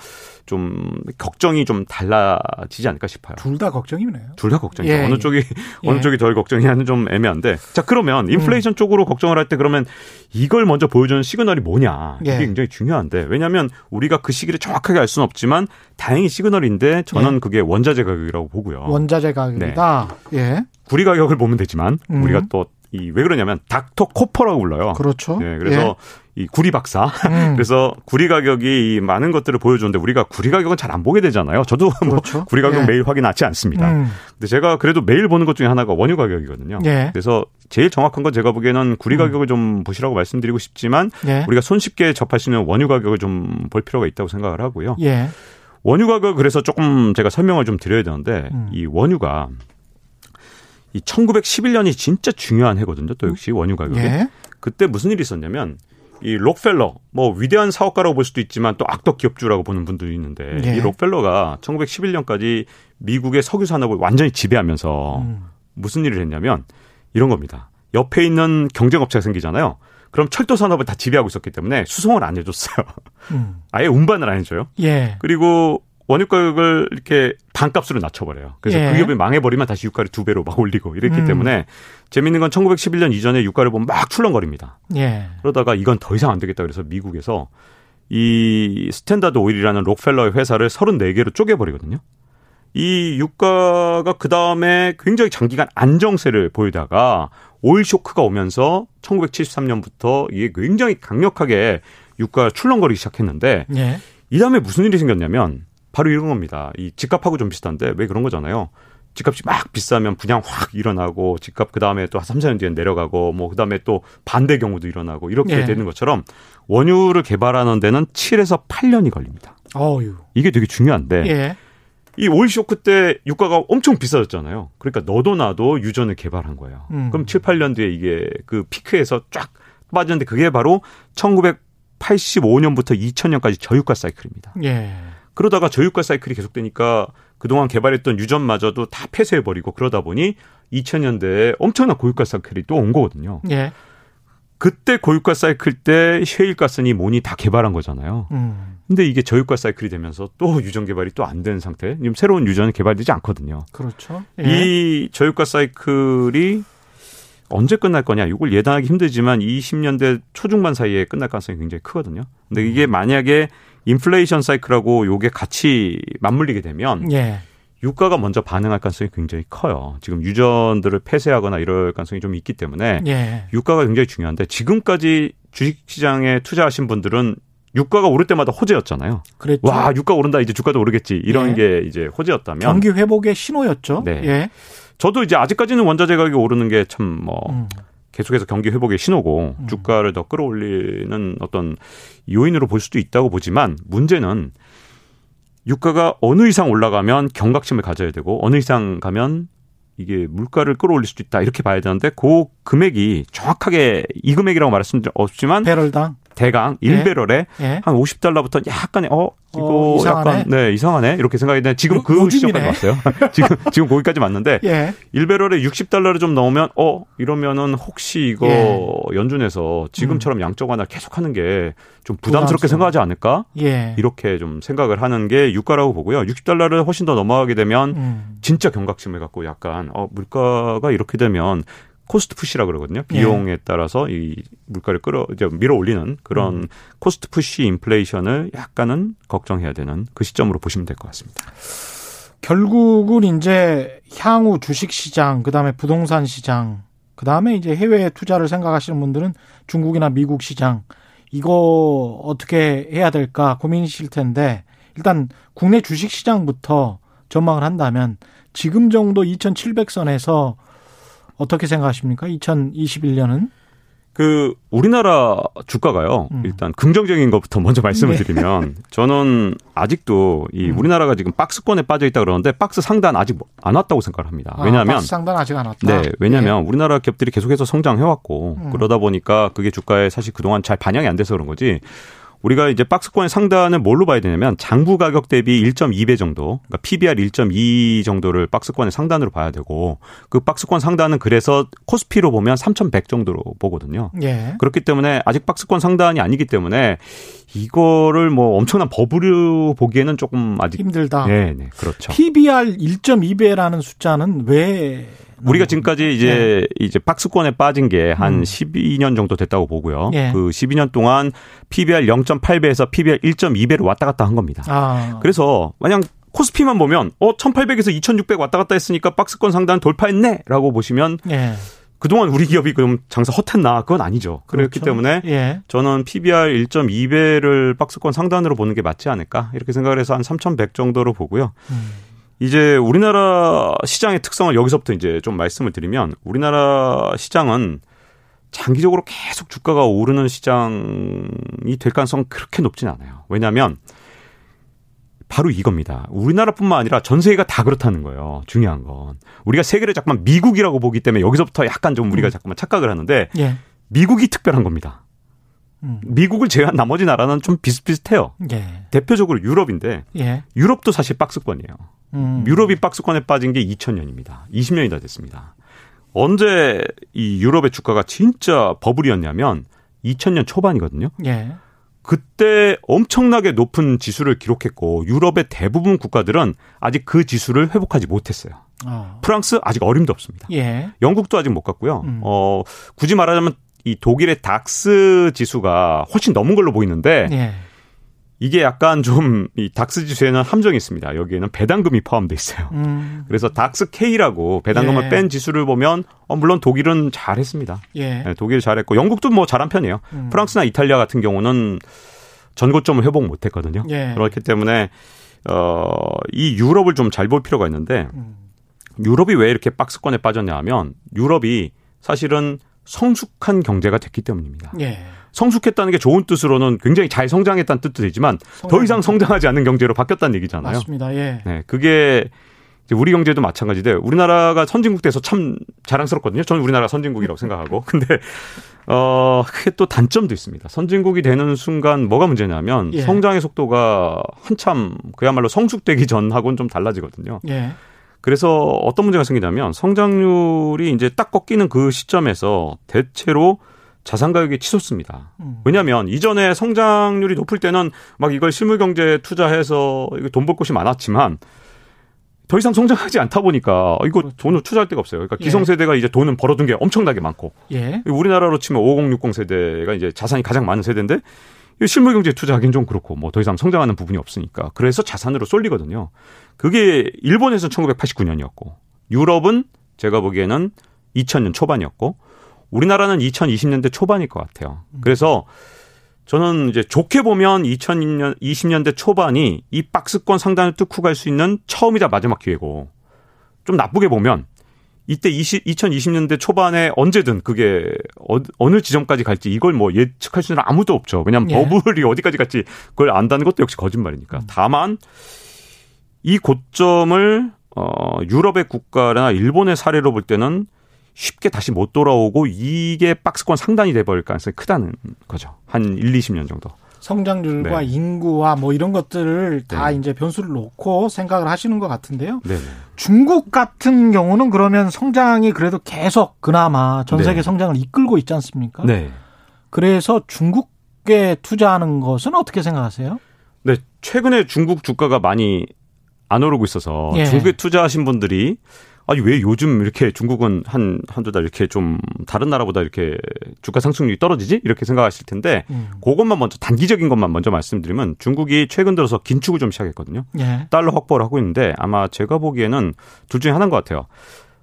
좀 걱정이 좀 달라지지 않을까 싶어요. 둘 다 걱정이네요. 둘 다 걱정이죠. 예. 어느 쪽이 예. 어느 쪽이 덜 걱정이냐는 좀 애매한데. 자 그러면 인플레이션 음. 쪽으로 걱정을 할 때 그러면 이걸 먼저 보여주는 시그널이 뭐냐 이게 예. 굉장히 중요한데 왜냐하면 우리가 그 시기를 정확하게 알 수는 없지만 다행히 시그널인데 저는 예. 그게 원자재 가격이라고 보고요. 원자재 가격이다. 네. 예. 구리 가격을 보면 되지만 음. 우리가 또 이왜 그러냐면 Doctor Copper라고 불러요. 그렇죠. 네, 그래서 이 구리 박사. 음. 그래서 구리 가격이 많은 것들을 보여주는데 우리가 구리 가격은 잘 안 보게 되잖아요. 저도 뭐 그렇죠. 뭐 구리 가격 예. 매일 확인하지 않습니다. 음. 근데 제가 그래도 매일 보는 것 중에 하나가 원유 가격이거든요. 예. 그래서 제일 정확한 건 제가 보기에는 구리 음. 가격을 좀 보시라고 말씀드리고 싶지만 예. 우리가 손쉽게 접할 수 있는 원유 가격을 좀 볼 필요가 있다고 생각을 하고요. 예. 원유 가격 그래서 조금 제가 설명을 좀 드려야 되는데 음. 이 원유가 이 1911년이 진짜 중요한 해거든요. 또 역시 원유 가격이. 예. 그때 무슨 일이 있었냐면 이 록펠러 뭐 위대한 사업가라고 볼 수도 있지만 또 악덕 기업주라고 보는 분들도 있는데 예. 이 록펠러가 1911년까지 미국의 석유 산업을 완전히 지배하면서 음. 무슨 일을 했냐면 이런 겁니다. 옆에 있는 경쟁업체가 생기잖아요. 그럼 철도 산업을 다 지배하고 있었기 때문에 수송을 안 해줬어요. 음. 아예 운반을 안 해줘요. 예. 그리고 원유 가격을 이렇게 반값으로 낮춰버려요. 그래서 예. 그 기업이 망해버리면 다시 유가를 두 배로 막 올리고 이랬기 음. 때문에 재밌는 건 1911년 이전에 유가를 보면 막 출렁거립니다. 예. 그러다가 이건 더 이상 안 되겠다 그래서 미국에서 이 Standard Oil이라는 록펠러의 회사를 34개로 쪼개버리거든요. 이 유가가 그 다음에 굉장히 장기간 안정세를 보이다가 오일 쇼크가 오면서 1973년부터 이게 굉장히 강력하게 유가가 출렁거리기 시작했는데 예. 이 다음에 무슨 일이 생겼냐면 바로 이런 겁니다. 이 집값하고 좀 비슷한데 왜 그런 거잖아요. 집값이 막 비싸면 분양 확 일어나고 집값 그 다음에 또 한 3, 4년 뒤에 내려가고 뭐 그 다음에 또 반대 경우도 일어나고 이렇게 예. 되는 것처럼 원유를 개발하는 데는 7에서 8년이 걸립니다. 어유. 이게 되게 중요한데 예. 이 오일 쇼크 때 유가가 엄청 비싸졌잖아요. 그러니까 너도 나도 유전을 개발한 거예요. 음. 그럼 7, 8년 뒤에 이게 그 피크에서 쫙 빠졌는데 그게 바로 1985년부터 2000년까지 저유가 사이클입니다. 예. 그러다가 저유가 사이클이 계속되니까 그동안 개발했던 유전마저도 다 폐쇄해버리고 그러다 보니 2000년대에 엄청난 고유가 사이클이 또 온 거거든요. 예. 그때 고유가 사이클 때 셰일가스니 뭐니 다 개발한 거잖아요. 음. 근데 이게 저유가 사이클이 되면서 또 유전 개발이 또안된 상태. 지금 새로운 유전이 개발되지 않거든요. 그렇죠. 예. 이 저유가 사이클이 언제 끝날 거냐 이걸 예단하기 힘들지만 20년대 초중반 사이에 끝날 가능성이 굉장히 크거든요. 근데 이게 만약에 인플레이션 사이클하고 요게 같이 맞물리게 되면 예. 유가가 먼저 반응할 가능성이 굉장히 커요. 지금 유전들을 폐쇄하거나 이럴 가능성이 좀 있기 때문에 예. 유가가 굉장히 중요한데 지금까지 주식시장에 투자하신 분들은 유가가 오를 때마다 호재였잖아요. 그랬죠. 와, 유가 오른다 이제 주가도 오르겠지 이런 예. 게 이제 호재였다면 경기 회복의 신호였죠. 네. 예. 저도 이제 아직까지는 원자재 가격이 오르는 게 참뭐 음. 계속해서 경기 회복의 신호고 음. 주가를 더 끌어올리는 어떤 요인으로 볼 수도 있다고 보지만 문제는 유가가 어느 이상 올라가면 경각심을 가져야 되고 어느 이상 가면 이게 물가를 끌어올릴 수도 있다 이렇게 봐야 되는데 그 금액이 정확하게 이 금액이라고 말할 수는 없지만 배럴당 대강 1배럴에 예. 예. 한 50달러부터 약간의 어 이거 어, 이상하네. 약간 네 이상하네 이렇게 생각이 되는데 지금 그 시점까지 왔어요. 지금 지금 거기까지 왔는데 예. 1배럴에 60달러를 좀 넣으면 어 이러면은 혹시 이거 예. 연준에서 지금처럼 음. 양적 완화 계속하는 게 좀 부담스럽게 생각하지 않을까? 예. 이렇게 좀 생각을 하는 게 유가라고 보고요. 60달러를 훨씬 더 넘어가게 되면 음. 진짜 경각심을 갖고 약간 어 물가가 이렇게 되면 cost push라 그러거든요. 예. 비용에 예. 따라서 이 물가를 끌어 이제 밀어 올리는 그런 음. cost push 인플레이션을 약간은 걱정해야 되는 그 시점으로 보시면 될 것 같습니다. 결국은 이제 향후 주식 시장, 그다음에 부동산 시장, 그다음에 이제 해외 투자를 생각하시는 분들은 중국이나 미국 시장 이거 어떻게 해야 될까 고민이실 텐데 일단 국내 주식 시장부터 전망을 한다면 지금 정도 2,700선에서 어떻게 생각하십니까? 2021년은? 그 우리나라 주가가요. 음. 일단 긍정적인 것부터 먼저 말씀을 네. 드리면 저는 아직도 이 음. 우리나라가 지금 박스권에 빠져 있다 그러는데 박스 상단 아직 안 왔다고 생각을 합니다. 왜냐하면 아, 박스 상단 아직 안 왔다. 네, 왜냐하면 네. 우리나라 기업들이 계속해서 성장해 왔고 음. 그러다 보니까 그게 주가에 사실 그동안 잘 반영이 안 돼서 그런 거지. 우리가 이제 박스권의 상단을 뭘로 봐야 되냐면 장부 가격 대비 1.2배 정도, 그러니까 PBR 1.2 정도를 박스권의 상단으로 봐야 되고 그 박스권 상단은 그래서 코스피로 보면 3,100 정도로 보거든요. 예. 그렇기 때문에 아직 박스권 상단이 아니기 때문에 이거를 뭐 엄청난 법으로 보기에는 조금 아직 힘들다. 네, 네, 그렇죠. PBR 1.2배라는 숫자는 왜 우리가 지금까지 이제 네. 이제 박스권에 빠진 게한 음. 12년 정도 됐다고 보고요. 네. 그 12년 동안 PBR 0.8배에서 PBR 1.2배로 왔다 갔다 한 겁니다. 아. 그래서 만약 코스피만 보면 어 1800에서 2600 왔다 갔다 했으니까 박스권 상단 돌파했네라고 보시면 네. 그동안 우리 기업이 그럼 장사 헛했나? 그건 아니죠. 그렇기 그렇죠. 때문에 예. 저는 PBR 1.2배를 박스권 상단으로 보는 게 맞지 않을까? 이렇게 생각을 해서 한 3,100 정도로 보고요. 음. 이제 우리나라 시장의 특성을 여기서부터 이제 좀 말씀을 드리면 우리나라 시장은 장기적으로 계속 주가가 오르는 시장이 될 가능성은 그렇게 높진 않아요. 왜냐하면 바로 이겁니다. 우리나라뿐만 아니라 전 세계가 다 그렇다는 거예요. 중요한 건. 우리가 세계를 잠깐만 미국이라고 보기 때문에 여기서부터 약간 좀 우리가 음. 잠깐만 착각을 하는데 예. 미국이 특별한 겁니다. 음. 미국을 제외한 나머지 나라는 좀 비슷비슷해요. 예. 대표적으로 유럽인데 예. 유럽도 사실 박스권이에요. 음. 유럽이 박스권에 빠진 게 2000년입니다. 20년이 다 됐습니다. 언제 이 유럽의 주가가 진짜 버블이었냐면 2000년 초반이거든요. 예. 그때 엄청나게 높은 지수를 기록했고 유럽의 대부분 국가들은 아직 그 지수를 회복하지 못했어요. 어. 프랑스 아직 어림도 없습니다. 예. 영국도 아직 못 갔고요. 음. 어, 굳이 말하자면 이 독일의 닥스 지수가 훨씬 넘은 걸로 보이는데 예. 이게 약간 좀 이 닥스 지수에는 함정이 있습니다. 여기에는 배당금이 포함돼 있어요. 음. 그래서 닥스 K라고 배당금을 예. 뺀 지수를 보면 어, 물론 독일은 잘했습니다. 예. 네, 독일 잘했고 영국도 뭐 잘한 편이에요. 음. 프랑스나 이탈리아 같은 경우는 전고점을 회복 못 했거든요. 예. 그렇기 때문에 어, 이 유럽을 좀 잘 볼 필요가 있는데 음. 유럽이 왜 이렇게 박스권에 빠졌냐 하면 유럽이 사실은 성숙한 경제가 됐기 때문입니다. 예. 성숙했다는 게 좋은 뜻으로는 굉장히 잘 성장했다는 뜻도 되지만 더 이상 성장하지 않는 경제로 바뀌었다는 얘기잖아요. 맞습니다. 예. 네, 그게 우리 경제도 마찬가지인데 우리나라가 선진국 돼서 참 자랑스럽거든요. 저는 우리나라 선진국이라고 생각하고. 근데 어 그게 또 단점도 있습니다. 선진국이 되는 순간 뭐가 문제냐면 예. 성장의 속도가 한참 그야말로 성숙되기 전하고는 좀 달라지거든요. 예. 그래서 어떤 문제가 생기냐면 성장률이 이제 딱 꺾이는 그 시점에서 대체로 자산 가격이 치솟습니다. 음. 왜냐하면 이전에 성장률이 높을 때는 막 이걸 실물 경제에 투자해서 돈 벌 곳이 많았지만 더 이상 성장하지 않다 보니까 이거 그렇죠. 돈을 투자할 데가 없어요. 그러니까 예. 기성세대가 이제 돈은 벌어둔 게 엄청나게 많고 예. 우리나라로 치면 5060 세대가 이제 자산이 가장 많은 세대인데 실물 경제에 투자하기는 좀 그렇고 뭐 더 이상 성장하는 부분이 없으니까 그래서 자산으로 쏠리거든요. 그게 일본에서는 1989년이었고 유럽은 제가 보기에는 2000년 초반이었고 우리나라는 2020년대 초반일 것 같아요. 음. 그래서 저는 이제 좋게 보면 2020년 20년대 초반이 이 박스권 상단을 뚫고 갈 수 있는 처음이자 마지막 기회고 좀 나쁘게 보면 이때 20, 2020년대 초반에 언제든 그게 어, 느 지점까지 갈지 이걸 뭐 예측할 수는 아무도 없죠. 왜냐하면 예. 버블이 어디까지 갈지 그걸 안다는 것도 역시 거짓말이니까. 음. 다만 이 고점을 어 유럽의 국가나 일본의 사례로 볼 때는 쉽게 다시 못 돌아오고 이게 박스권 상단이 돼버릴 가능성이 크다는 거죠. 한 1, 20년 정도. 성장률과 네. 인구와 뭐 이런 것들을 다 네. 이제 변수를 놓고 생각을 하시는 것 같은데요. 네. 중국 같은 경우는 그러면 성장이 그래도 계속 그나마 전 세계 네. 성장을 이끌고 있지 않습니까? 네. 그래서 중국에 투자하는 것은 어떻게 생각하세요? 네, 최근에 중국 주가가 많이 안 오르고 있어서 예. 중국에 투자하신 분들이 아니 왜 요즘 이렇게 중국은 한 한두 달 이렇게 좀 다른 나라보다 이렇게 주가 상승률이 떨어지지? 이렇게 생각하실 텐데 음. 그것만 먼저 단기적인 것만 먼저 말씀드리면 중국이 최근 들어서 긴축을 좀 시작했거든요. 예. 달러 확보를 하고 있는데 아마 제가 보기에는 둘 중에 하나인 것 같아요.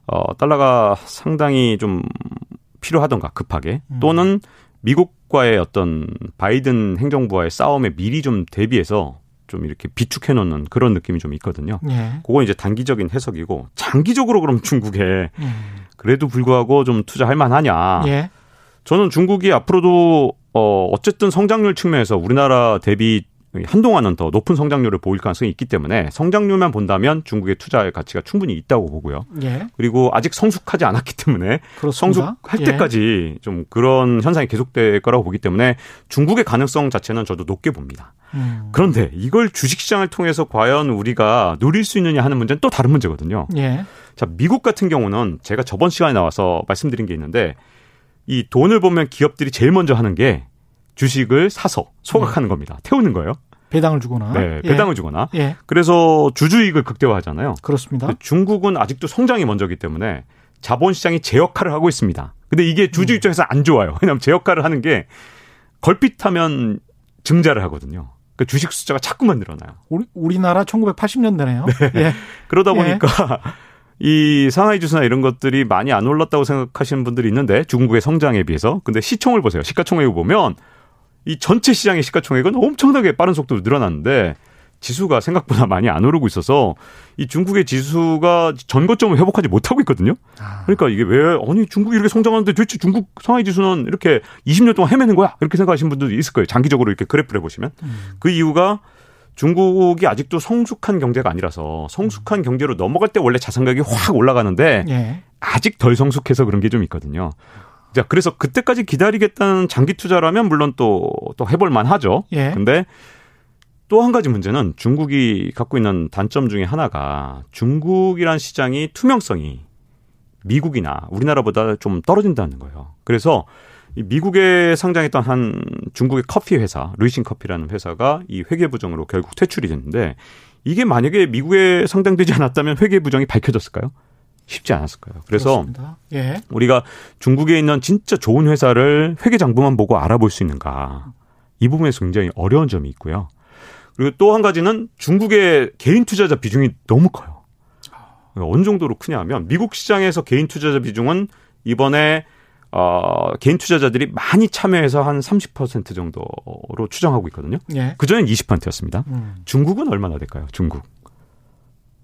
어, 달러가 상당히 좀 필요하던가 급하게 음. 또는 미국과의 어떤 바이든 행정부와의 싸움에 미리 좀 대비해서 좀 이렇게 비축해 놓는 그런 느낌이 좀 있거든요. 예. 그건 이제 단기적인 해석이고 장기적으로 그럼 중국에 음. 그래도 불구하고 좀 투자할 만하냐. 예. 저는 중국이 앞으로도 어 어쨌든 성장률 측면에서 우리나라 대비 한동안은 더 높은 성장률을 보일 가능성이 있기 때문에 성장률만 본다면 중국의 투자의 가치가 충분히 있다고 보고요. 예. 그리고 아직 성숙하지 않았기 때문에 그렇습니다. 성숙할 예. 때까지 좀 그런 현상이 계속될 거라고 보기 때문에 중국의 가능성 자체는 저도 높게 봅니다. 음. 그런데 이걸 주식시장을 통해서 과연 우리가 누릴 수 있느냐 하는 문제는 또 다른 문제거든요. 예. 자, 미국 같은 경우는 제가 저번 시간에 나와서 말씀드린 게 있는데 이 돈을 보면 기업들이 제일 먼저 하는 게 주식을 사서 소각하는 네. 겁니다. 태우는 거예요. 배당을 주거나. 네, 배당을 예. 주거나. 예. 그래서 주주이익을 극대화하잖아요. 그렇습니다. 중국은 아직도 성장이 먼저기 때문에 자본시장이 제 역할을 하고 있습니다. 근데 이게 주주 음. 입장에서 안 좋아요. 왜냐하면 제 역할을 하는 게 걸핏하면 증자를 하거든요. 그 주식 숫자가 자꾸만 늘어나요. 우리, 우리나라 1980년대네요. 네. 예. 그러다 보니까 이 상하이 지수나 이런 것들이 많이 안 올랐다고 생각하시는 분들이 있는데 중국의 성장에 비해서 근데 시총을 보세요. 시가총액을 보면 이 전체 시장의 시가총액은 엄청나게 빠른 속도로 늘어났는데 지수가 생각보다 많이 안 오르고 있어서 이 중국의 지수가 전고점을 회복하지 못하고 있거든요. 아. 그러니까 이게 왜 아니 중국이 이렇게 성장하는데 도대체 중국 상하이 지수는 이렇게 20년 동안 헤매는 거야? 이렇게 생각하시는 분들도 있을 거예요. 장기적으로 이렇게 그래프를 보시면 음. 그 이유가 중국이 아직도 성숙한 경제가 아니라서 성숙한 경제로 넘어갈 때 원래 자산 가격이 확 올라가는데 예. 아직 덜 성숙해서 그런 게 좀 있거든요. 자, 그래서 그때까지 기다리겠다는 장기 투자라면 물론 또, 또 해볼 만하죠. 예. 근데 또 한 가지 문제는 중국이 갖고 있는 단점 중에 하나가 중국이란 시장이 투명성이 미국이나 우리나라보다 좀 떨어진다는 거예요. 그래서 미국에 상장했던 한 중국의 커피 회사, 루이신 커피라는 회사가 이 회계 부정으로 결국 퇴출이 됐는데 이게 만약에 미국에 상장되지 않았다면 회계 부정이 밝혀졌을까요? 쉽지 않았을 거예요. 그래서 예. 우리가 중국에 있는 진짜 좋은 회사를 회계 장부만 보고 알아볼 수 있는가 이 부분에서 굉장히 어려운 점이 있고요. 그리고 또 한 가지는 중국의 개인 투자자 비중이 너무 커요. 어느 정도로 크냐면 미국 시장에서 개인 투자자 비중은 이번에 어, 개인 투자자들이 많이 참여해서 한 30% 정도로 추정하고 있거든요. 예. 그전엔 20%였습니다. 음. 중국은 얼마나 될까요? 중국.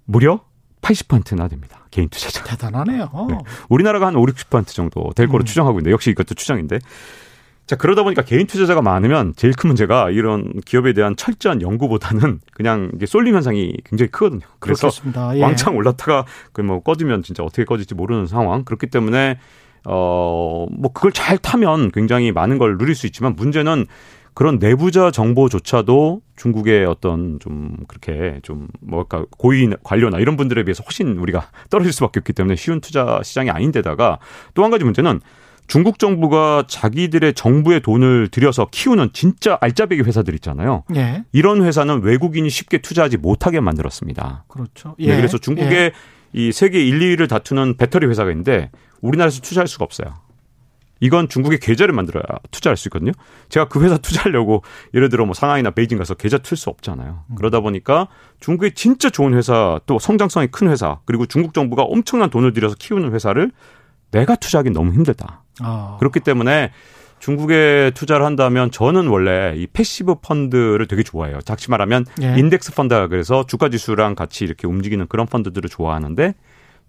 무려 80%나 됩니다. 개인 투자자. 대단하네요. 네. 우리나라가 한 5, 60% 정도 될 거로 음. 추정하고 있는데 역시 이것도 추정인데. 자, 그러다 보니까 개인 투자자가 많으면 제일 큰 문제가 이런 기업에 대한 철저한 연구보다는 그냥 이게 쏠림 현상이 굉장히 크거든요. 그래서 예. 왕창 올랐다가 그 뭐 꺼지면 진짜 어떻게 꺼질지 모르는 상황. 그렇기 때문에 어, 뭐 그걸 잘 타면 굉장히 많은 걸 누릴 수 있지만 문제는 그런 내부자 정보조차도 중국의 어떤 좀 그렇게 좀 뭐랄까 고위 관료나 이런 분들에 비해서 훨씬 우리가 떨어질 수밖에 없기 때문에 쉬운 투자 시장이 아닌데다가 또 한 가지 문제는 중국 정부가 자기들의 정부의 돈을 들여서 키우는 진짜 알짜배기 회사들 있잖아요. 예. 이런 회사는 외국인이 쉽게 투자하지 못하게 만들었습니다. 그렇죠. 네, 예. 네, 그래서 중국의 예. 이 세계 1, 2위를 다투는 배터리 회사가 있는데 우리나라에서 투자할 수가 없어요. 이건 중국의 계좌를 만들어야 투자할 수 있거든요. 제가 그 회사 투자하려고 예를 들어 뭐 상하이나 베이징 가서 계좌 틀 수 없잖아요. 음. 그러다 보니까 중국의 진짜 좋은 회사 또 성장성이 큰 회사 그리고 중국 정부가 엄청난 돈을 들여서 키우는 회사를 내가 투자하기 너무 힘들다. 아. 그렇기 때문에 중국에 투자를 한다면 저는 원래 이 passive 펀드를 되게 좋아해요. 다시 말하면 예. 인덱스 펀드가 그래서 주가 지수랑 같이 이렇게 움직이는 그런 펀드들을 좋아하는데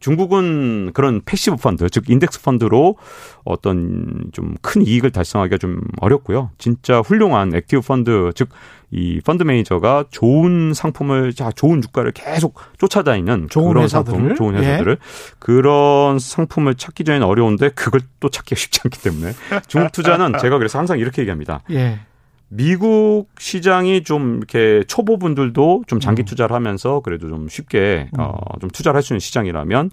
중국은 그런 passive 펀드, 즉 인덱스 펀드로 어떤 좀 큰 이익을 달성하기가 좀 어렵고요. 진짜 훌륭한 active 펀드, 즉 이 펀드 매니저가 좋은 상품을 자 좋은 주가를 계속 쫓아다니는 좋은 그런 회사들을? 상품, 좋은 회사들을 예. 그런 상품을 찾기 전에는 어려운데 그걸 또 찾기가 쉽지 않기 때문에 중국 투자는 제가 그래서 항상 이렇게 얘기합니다. 예. 미국 시장이 좀 이렇게 초보분들도 좀 장기 음. 투자를 하면서 그래도 좀 쉽게 음. 어, 좀 투자를 할 수 있는 시장이라면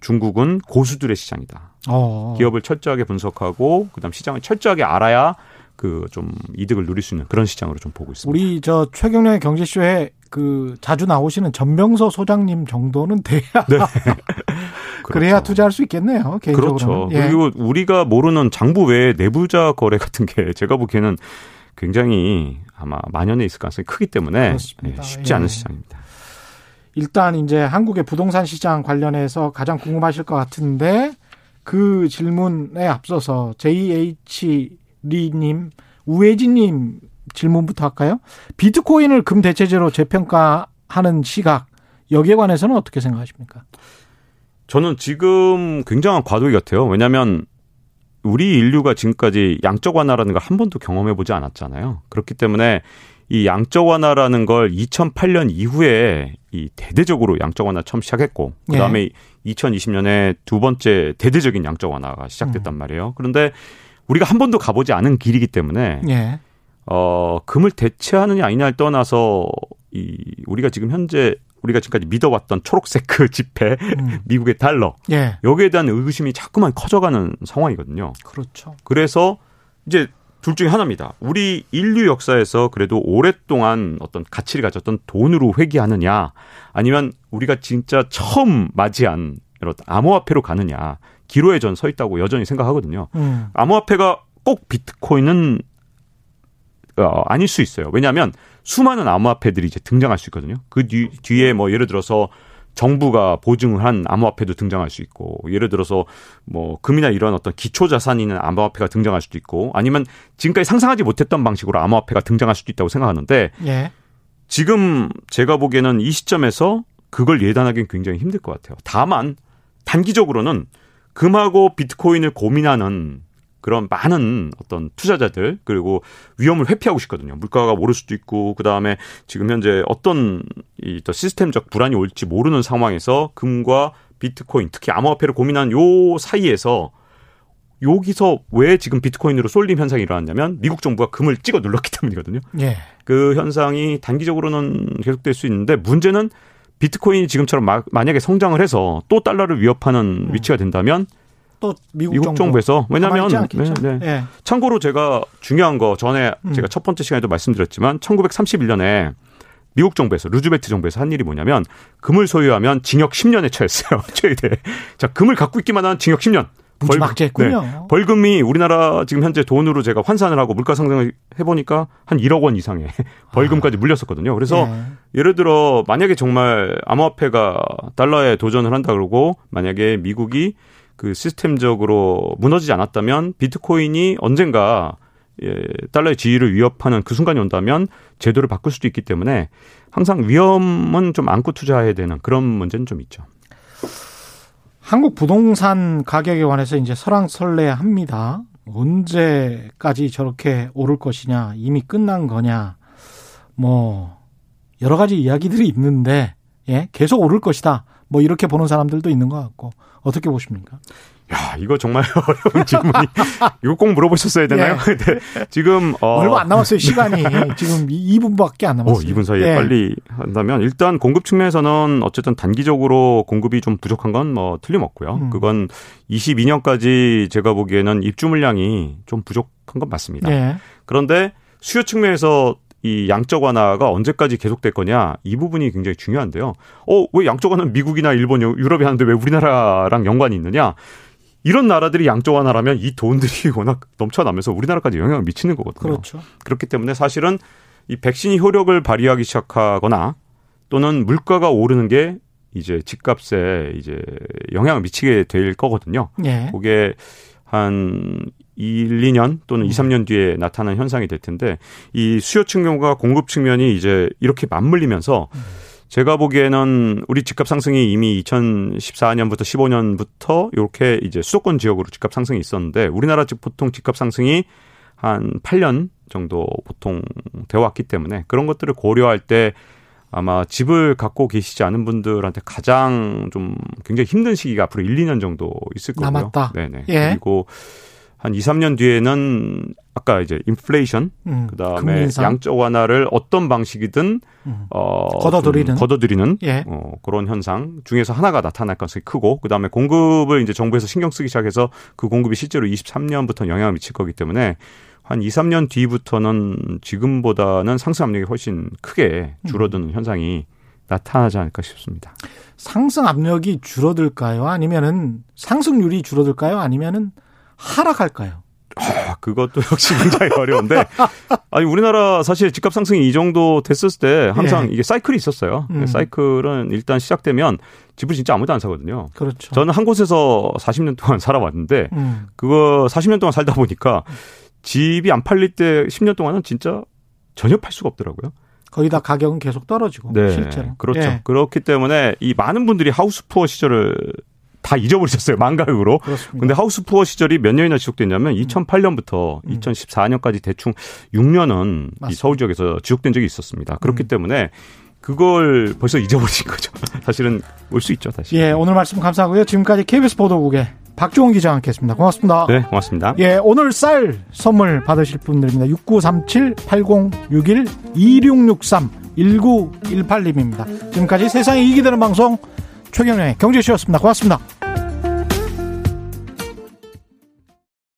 중국은 고수들의 시장이다. 어. 기업을 철저하게 분석하고 그다음 시장을 철저하게 알아야 그 좀 이득을 누릴 수 있는 그런 시장으로 좀 보고 있습니다. 우리 저 최경련의 경제쇼에 그 자주 나오시는 전명서 소장님 정도는 돼야 네. 그래야 그렇죠. 투자할 수 있겠네요. 개인적으로 그렇죠. 예. 그리고 우리가 모르는 장부 외에 내부자 거래 같은 게 제가 보기에는 굉장히 아마 만연해 있을 가능성이 크기 때문에 네, 쉽지 예. 않은 시장입니다. 일단 이제 한국의 부동산 시장 관련해서 가장 궁금하실 것 같은데 그 질문에 앞서서 JH 리님, 우혜진님 질문부터 할까요? 비트코인을 금 대체제로 재평가하는 시각 여기에 관해서는 어떻게 생각하십니까? 저는 지금 굉장한 과도기 같아요. 왜냐하면 우리 인류가 지금까지 양적 완화라는 걸 한 번도 경험해 보지 않았잖아요. 그렇기 때문에 이 양적 완화라는 걸 2008년 이후에 이 대대적으로 양적 완화 처음 시작했고 그다음에 예. 2020년에 두 번째 대대적인 양적 완화가 시작됐단 음. 말이에요. 그런데 우리가 한 번도 가보지 않은 길이기 때문에 예. 어 금을 대체하느냐 아니냐를 떠나서 이 우리가 지금 현재 우리가 지금까지 믿어왔던 초록색 그 지폐, 음. 미국의 달러. 예. 여기에 대한 의구심이 자꾸만 커져가는 상황이거든요. 그렇죠. 그래서 이제 둘 중에 하나입니다. 우리 인류 역사에서 그래도 오랫동안 어떤 가치를 가졌던 돈으로 회귀하느냐, 아니면 우리가 진짜 처음 맞이한 이런 암호화폐로 가느냐, 기로에 전 서 있다고 여전히 생각하거든요. 음. 암호화폐가 꼭 비트코인은 어, 아닐 수 있어요. 왜냐하면 수많은 암호화폐들이 이제 등장할 수 있거든요. 그 뒤, 뒤에 뭐 예를 들어서 정부가 보증한 암호화폐도 등장할 수 있고 예를 들어서 뭐 금이나 이런 어떤 기초 자산이 있는 암호화폐가 등장할 수도 있고 아니면 지금까지 상상하지 못했던 방식으로 암호화폐가 등장할 수도 있다고 생각하는데 예. 지금 제가 보기에는 이 시점에서 그걸 예단하기는 굉장히 힘들 것 같아요. 다만 단기적으로는 금하고 비트코인을 고민하는 그런 많은 어떤 투자자들 그리고 위험을 회피하고 싶거든요. 물가가 오를 수도 있고 그 다음에 지금 현재 어떤 이또 시스템적 불안이 올지 모르는 상황에서 금과 비트코인 특히 암호화폐를 고민한 요 사이에서 여기서 왜 지금 비트코인으로 쏠림 현상이 일어났냐면 미국 정부가 금을 찍어 눌렀기 때문이거든요. 예. 그 현상이 단기적으로는 계속될 수 있는데 문제는 비트코인이 지금처럼 마, 만약에 성장을 해서 또 달러를 위협하는 음. 위치가 된다면 또 미국, 미국 정부. 에서 왜냐하면 네, 네. 네. 참고로 제가 중요한 거 전에 음. 제가 첫 번째 시간에도 말씀드렸지만 1931년에 미국 정부에서 루즈벨트 정부에서 한 일이 뭐냐면 금을 소유하면 징역 10년에 처했어요. 최대. 자, 금을 갖고 있기만 한 징역 10년. 벌금, 네. 벌금이 우리나라 지금 현재 돈으로 제가 환산을 하고 물가 상승을 해보니까 한 1억 원 이상의 벌금까지 아. 물렸었거든요. 그래서 네. 예를 들어 만약에 정말 암호화폐가 달러에 도전을 한다 그러고 만약에 미국이 그 시스템적으로 무너지지 않았다면 비트코인이 언젠가 예, 달러의 지위를 위협하는 그 순간이 온다면 제도를 바꿀 수도 있기 때문에 항상 위험은 좀 안고 투자해야 되는 그런 문제는 좀 있죠. 한국 부동산 가격에 관해서 이제 설왕설래합니다. 언제까지 저렇게 오를 것이냐, 이미 끝난 거냐, 뭐 여러 가지 이야기들이 있는데 예, 계속 오를 것이다. 뭐 이렇게 보는 사람들도 있는 것 같고 어떻게 보십니까? 야, 이거 정말 어려운 질문이. 이거 꼭 물어보셨어야 되나요? 예. 네. 지금 어 얼마 안 남았어요, 시간이. 지금 2분밖에 안 남았어요. 어, 2분 사이에 예. 빨리 한다면 일단 공급 측면에서는 어쨌든 단기적으로 공급이 좀 부족한 건 뭐 틀림없고요. 음. 그건 22년까지 제가 보기에는 입주 물량이 좀 부족한 건 맞습니다. 예. 그런데 수요 측면에서 이 양적 완화가 언제까지 계속될 거냐 이 부분이 굉장히 중요한데요. 어, 왜 양적 완화는 미국이나 일본, 유럽이 하는데 왜 우리나라랑 연관이 있느냐? 이런 나라들이 양적 완화라면 이 돈들이 워낙 넘쳐나면서 우리나라까지 영향을 미치는 거거든요. 그렇죠. 그렇기 때문에 사실은 이 백신이 효력을 발휘하기 시작하거나 또는 물가가 오르는 게 이제 집값에 이제 영향을 미치게 될 거거든요. 예. 그게 한 1, 2년 또는 2, 3년 뒤에 나타나는 현상이 될 텐데 이 수요 측면과 공급 측면이 이제 이렇게 맞물리면서 제가 보기에는 우리 집값 상승이 이미 2014년부터 15년부터 이렇게 이제 수도권 지역으로 집값 상승이 있었는데 우리나라 집 보통 집값 상승이 한 8년 정도 보통 되어 왔기 때문에 그런 것들을 고려할 때 아마 집을 갖고 계시지 않은 분들한테 가장 좀 굉장히 힘든 시기가 앞으로 1, 2년 정도 있을 거고요. 남았다. 네네. 예. 그리고 한 2, 3년 뒤에는 아까 이제 인플레이션 음, 그다음에. 양적 완화를 어떤 방식이든 음. 어 걷어들이는 걷어들이는 예. 어 그런 현상 중에서 하나가 나타날 가능성이 크고 그다음에 공급을 이제 정부에서 신경 쓰기 시작해서 그 공급이 실제로 23년부터 영향을 미칠 거기 때문에 한 2, 3년 뒤부터는 지금보다는 상승 압력이 훨씬 크게 줄어드는 음. 현상이 나타나지 않을까 싶습니다. 상승 압력이 줄어들까요? 아니면은 상승률이 줄어들까요? 아니면은 하락할까요? 아, 그것도 역시 굉장히 어려운데. 아니, 우리나라 사실 집값 상승이 이 정도 됐었을 때 항상 예. 이게 사이클이 있었어요. 음. 사이클은 일단 시작되면 집을 진짜 아무도 안 사거든요. 그렇죠. 저는 한 곳에서 40년 동안 살아왔는데, 음. 그거 40년 동안 살다 보니까 집이 안 팔릴 때 10년 동안은 진짜 전혀 팔 수가 없더라고요. 거기다 가격은 계속 떨어지고 네, 실제로. 그렇죠. 예. 그렇기 때문에 이 많은 분들이 하우스 푸어 시절을 다 잊어버리셨어요. 망가격으로. 그렇습니다. 근데 하우스 푸어 시절이 몇 년이나 지속됐냐면 2008년부터 음. 2014년까지 대충 6년은 맞습니다. 이 서울 지역에서 지속된 적이 있었습니다. 그렇기 음. 때문에 그걸 벌써 잊어버리신 거죠. 사실은 올 수 있죠, 다시. 예, 오늘 말씀 감사하고요. 지금까지 KBS 보도국의 박종훈 기자와 함께 했습니다. 고맙습니다. 네, 고맙습니다. 예, 오늘 쌀 선물 받으실 분들입니다. 6937-8061-2663-1918님입니다. 지금까지 세상에 이기 되는 방송 최경련의 경제쇼였습니다. 고맙습니다.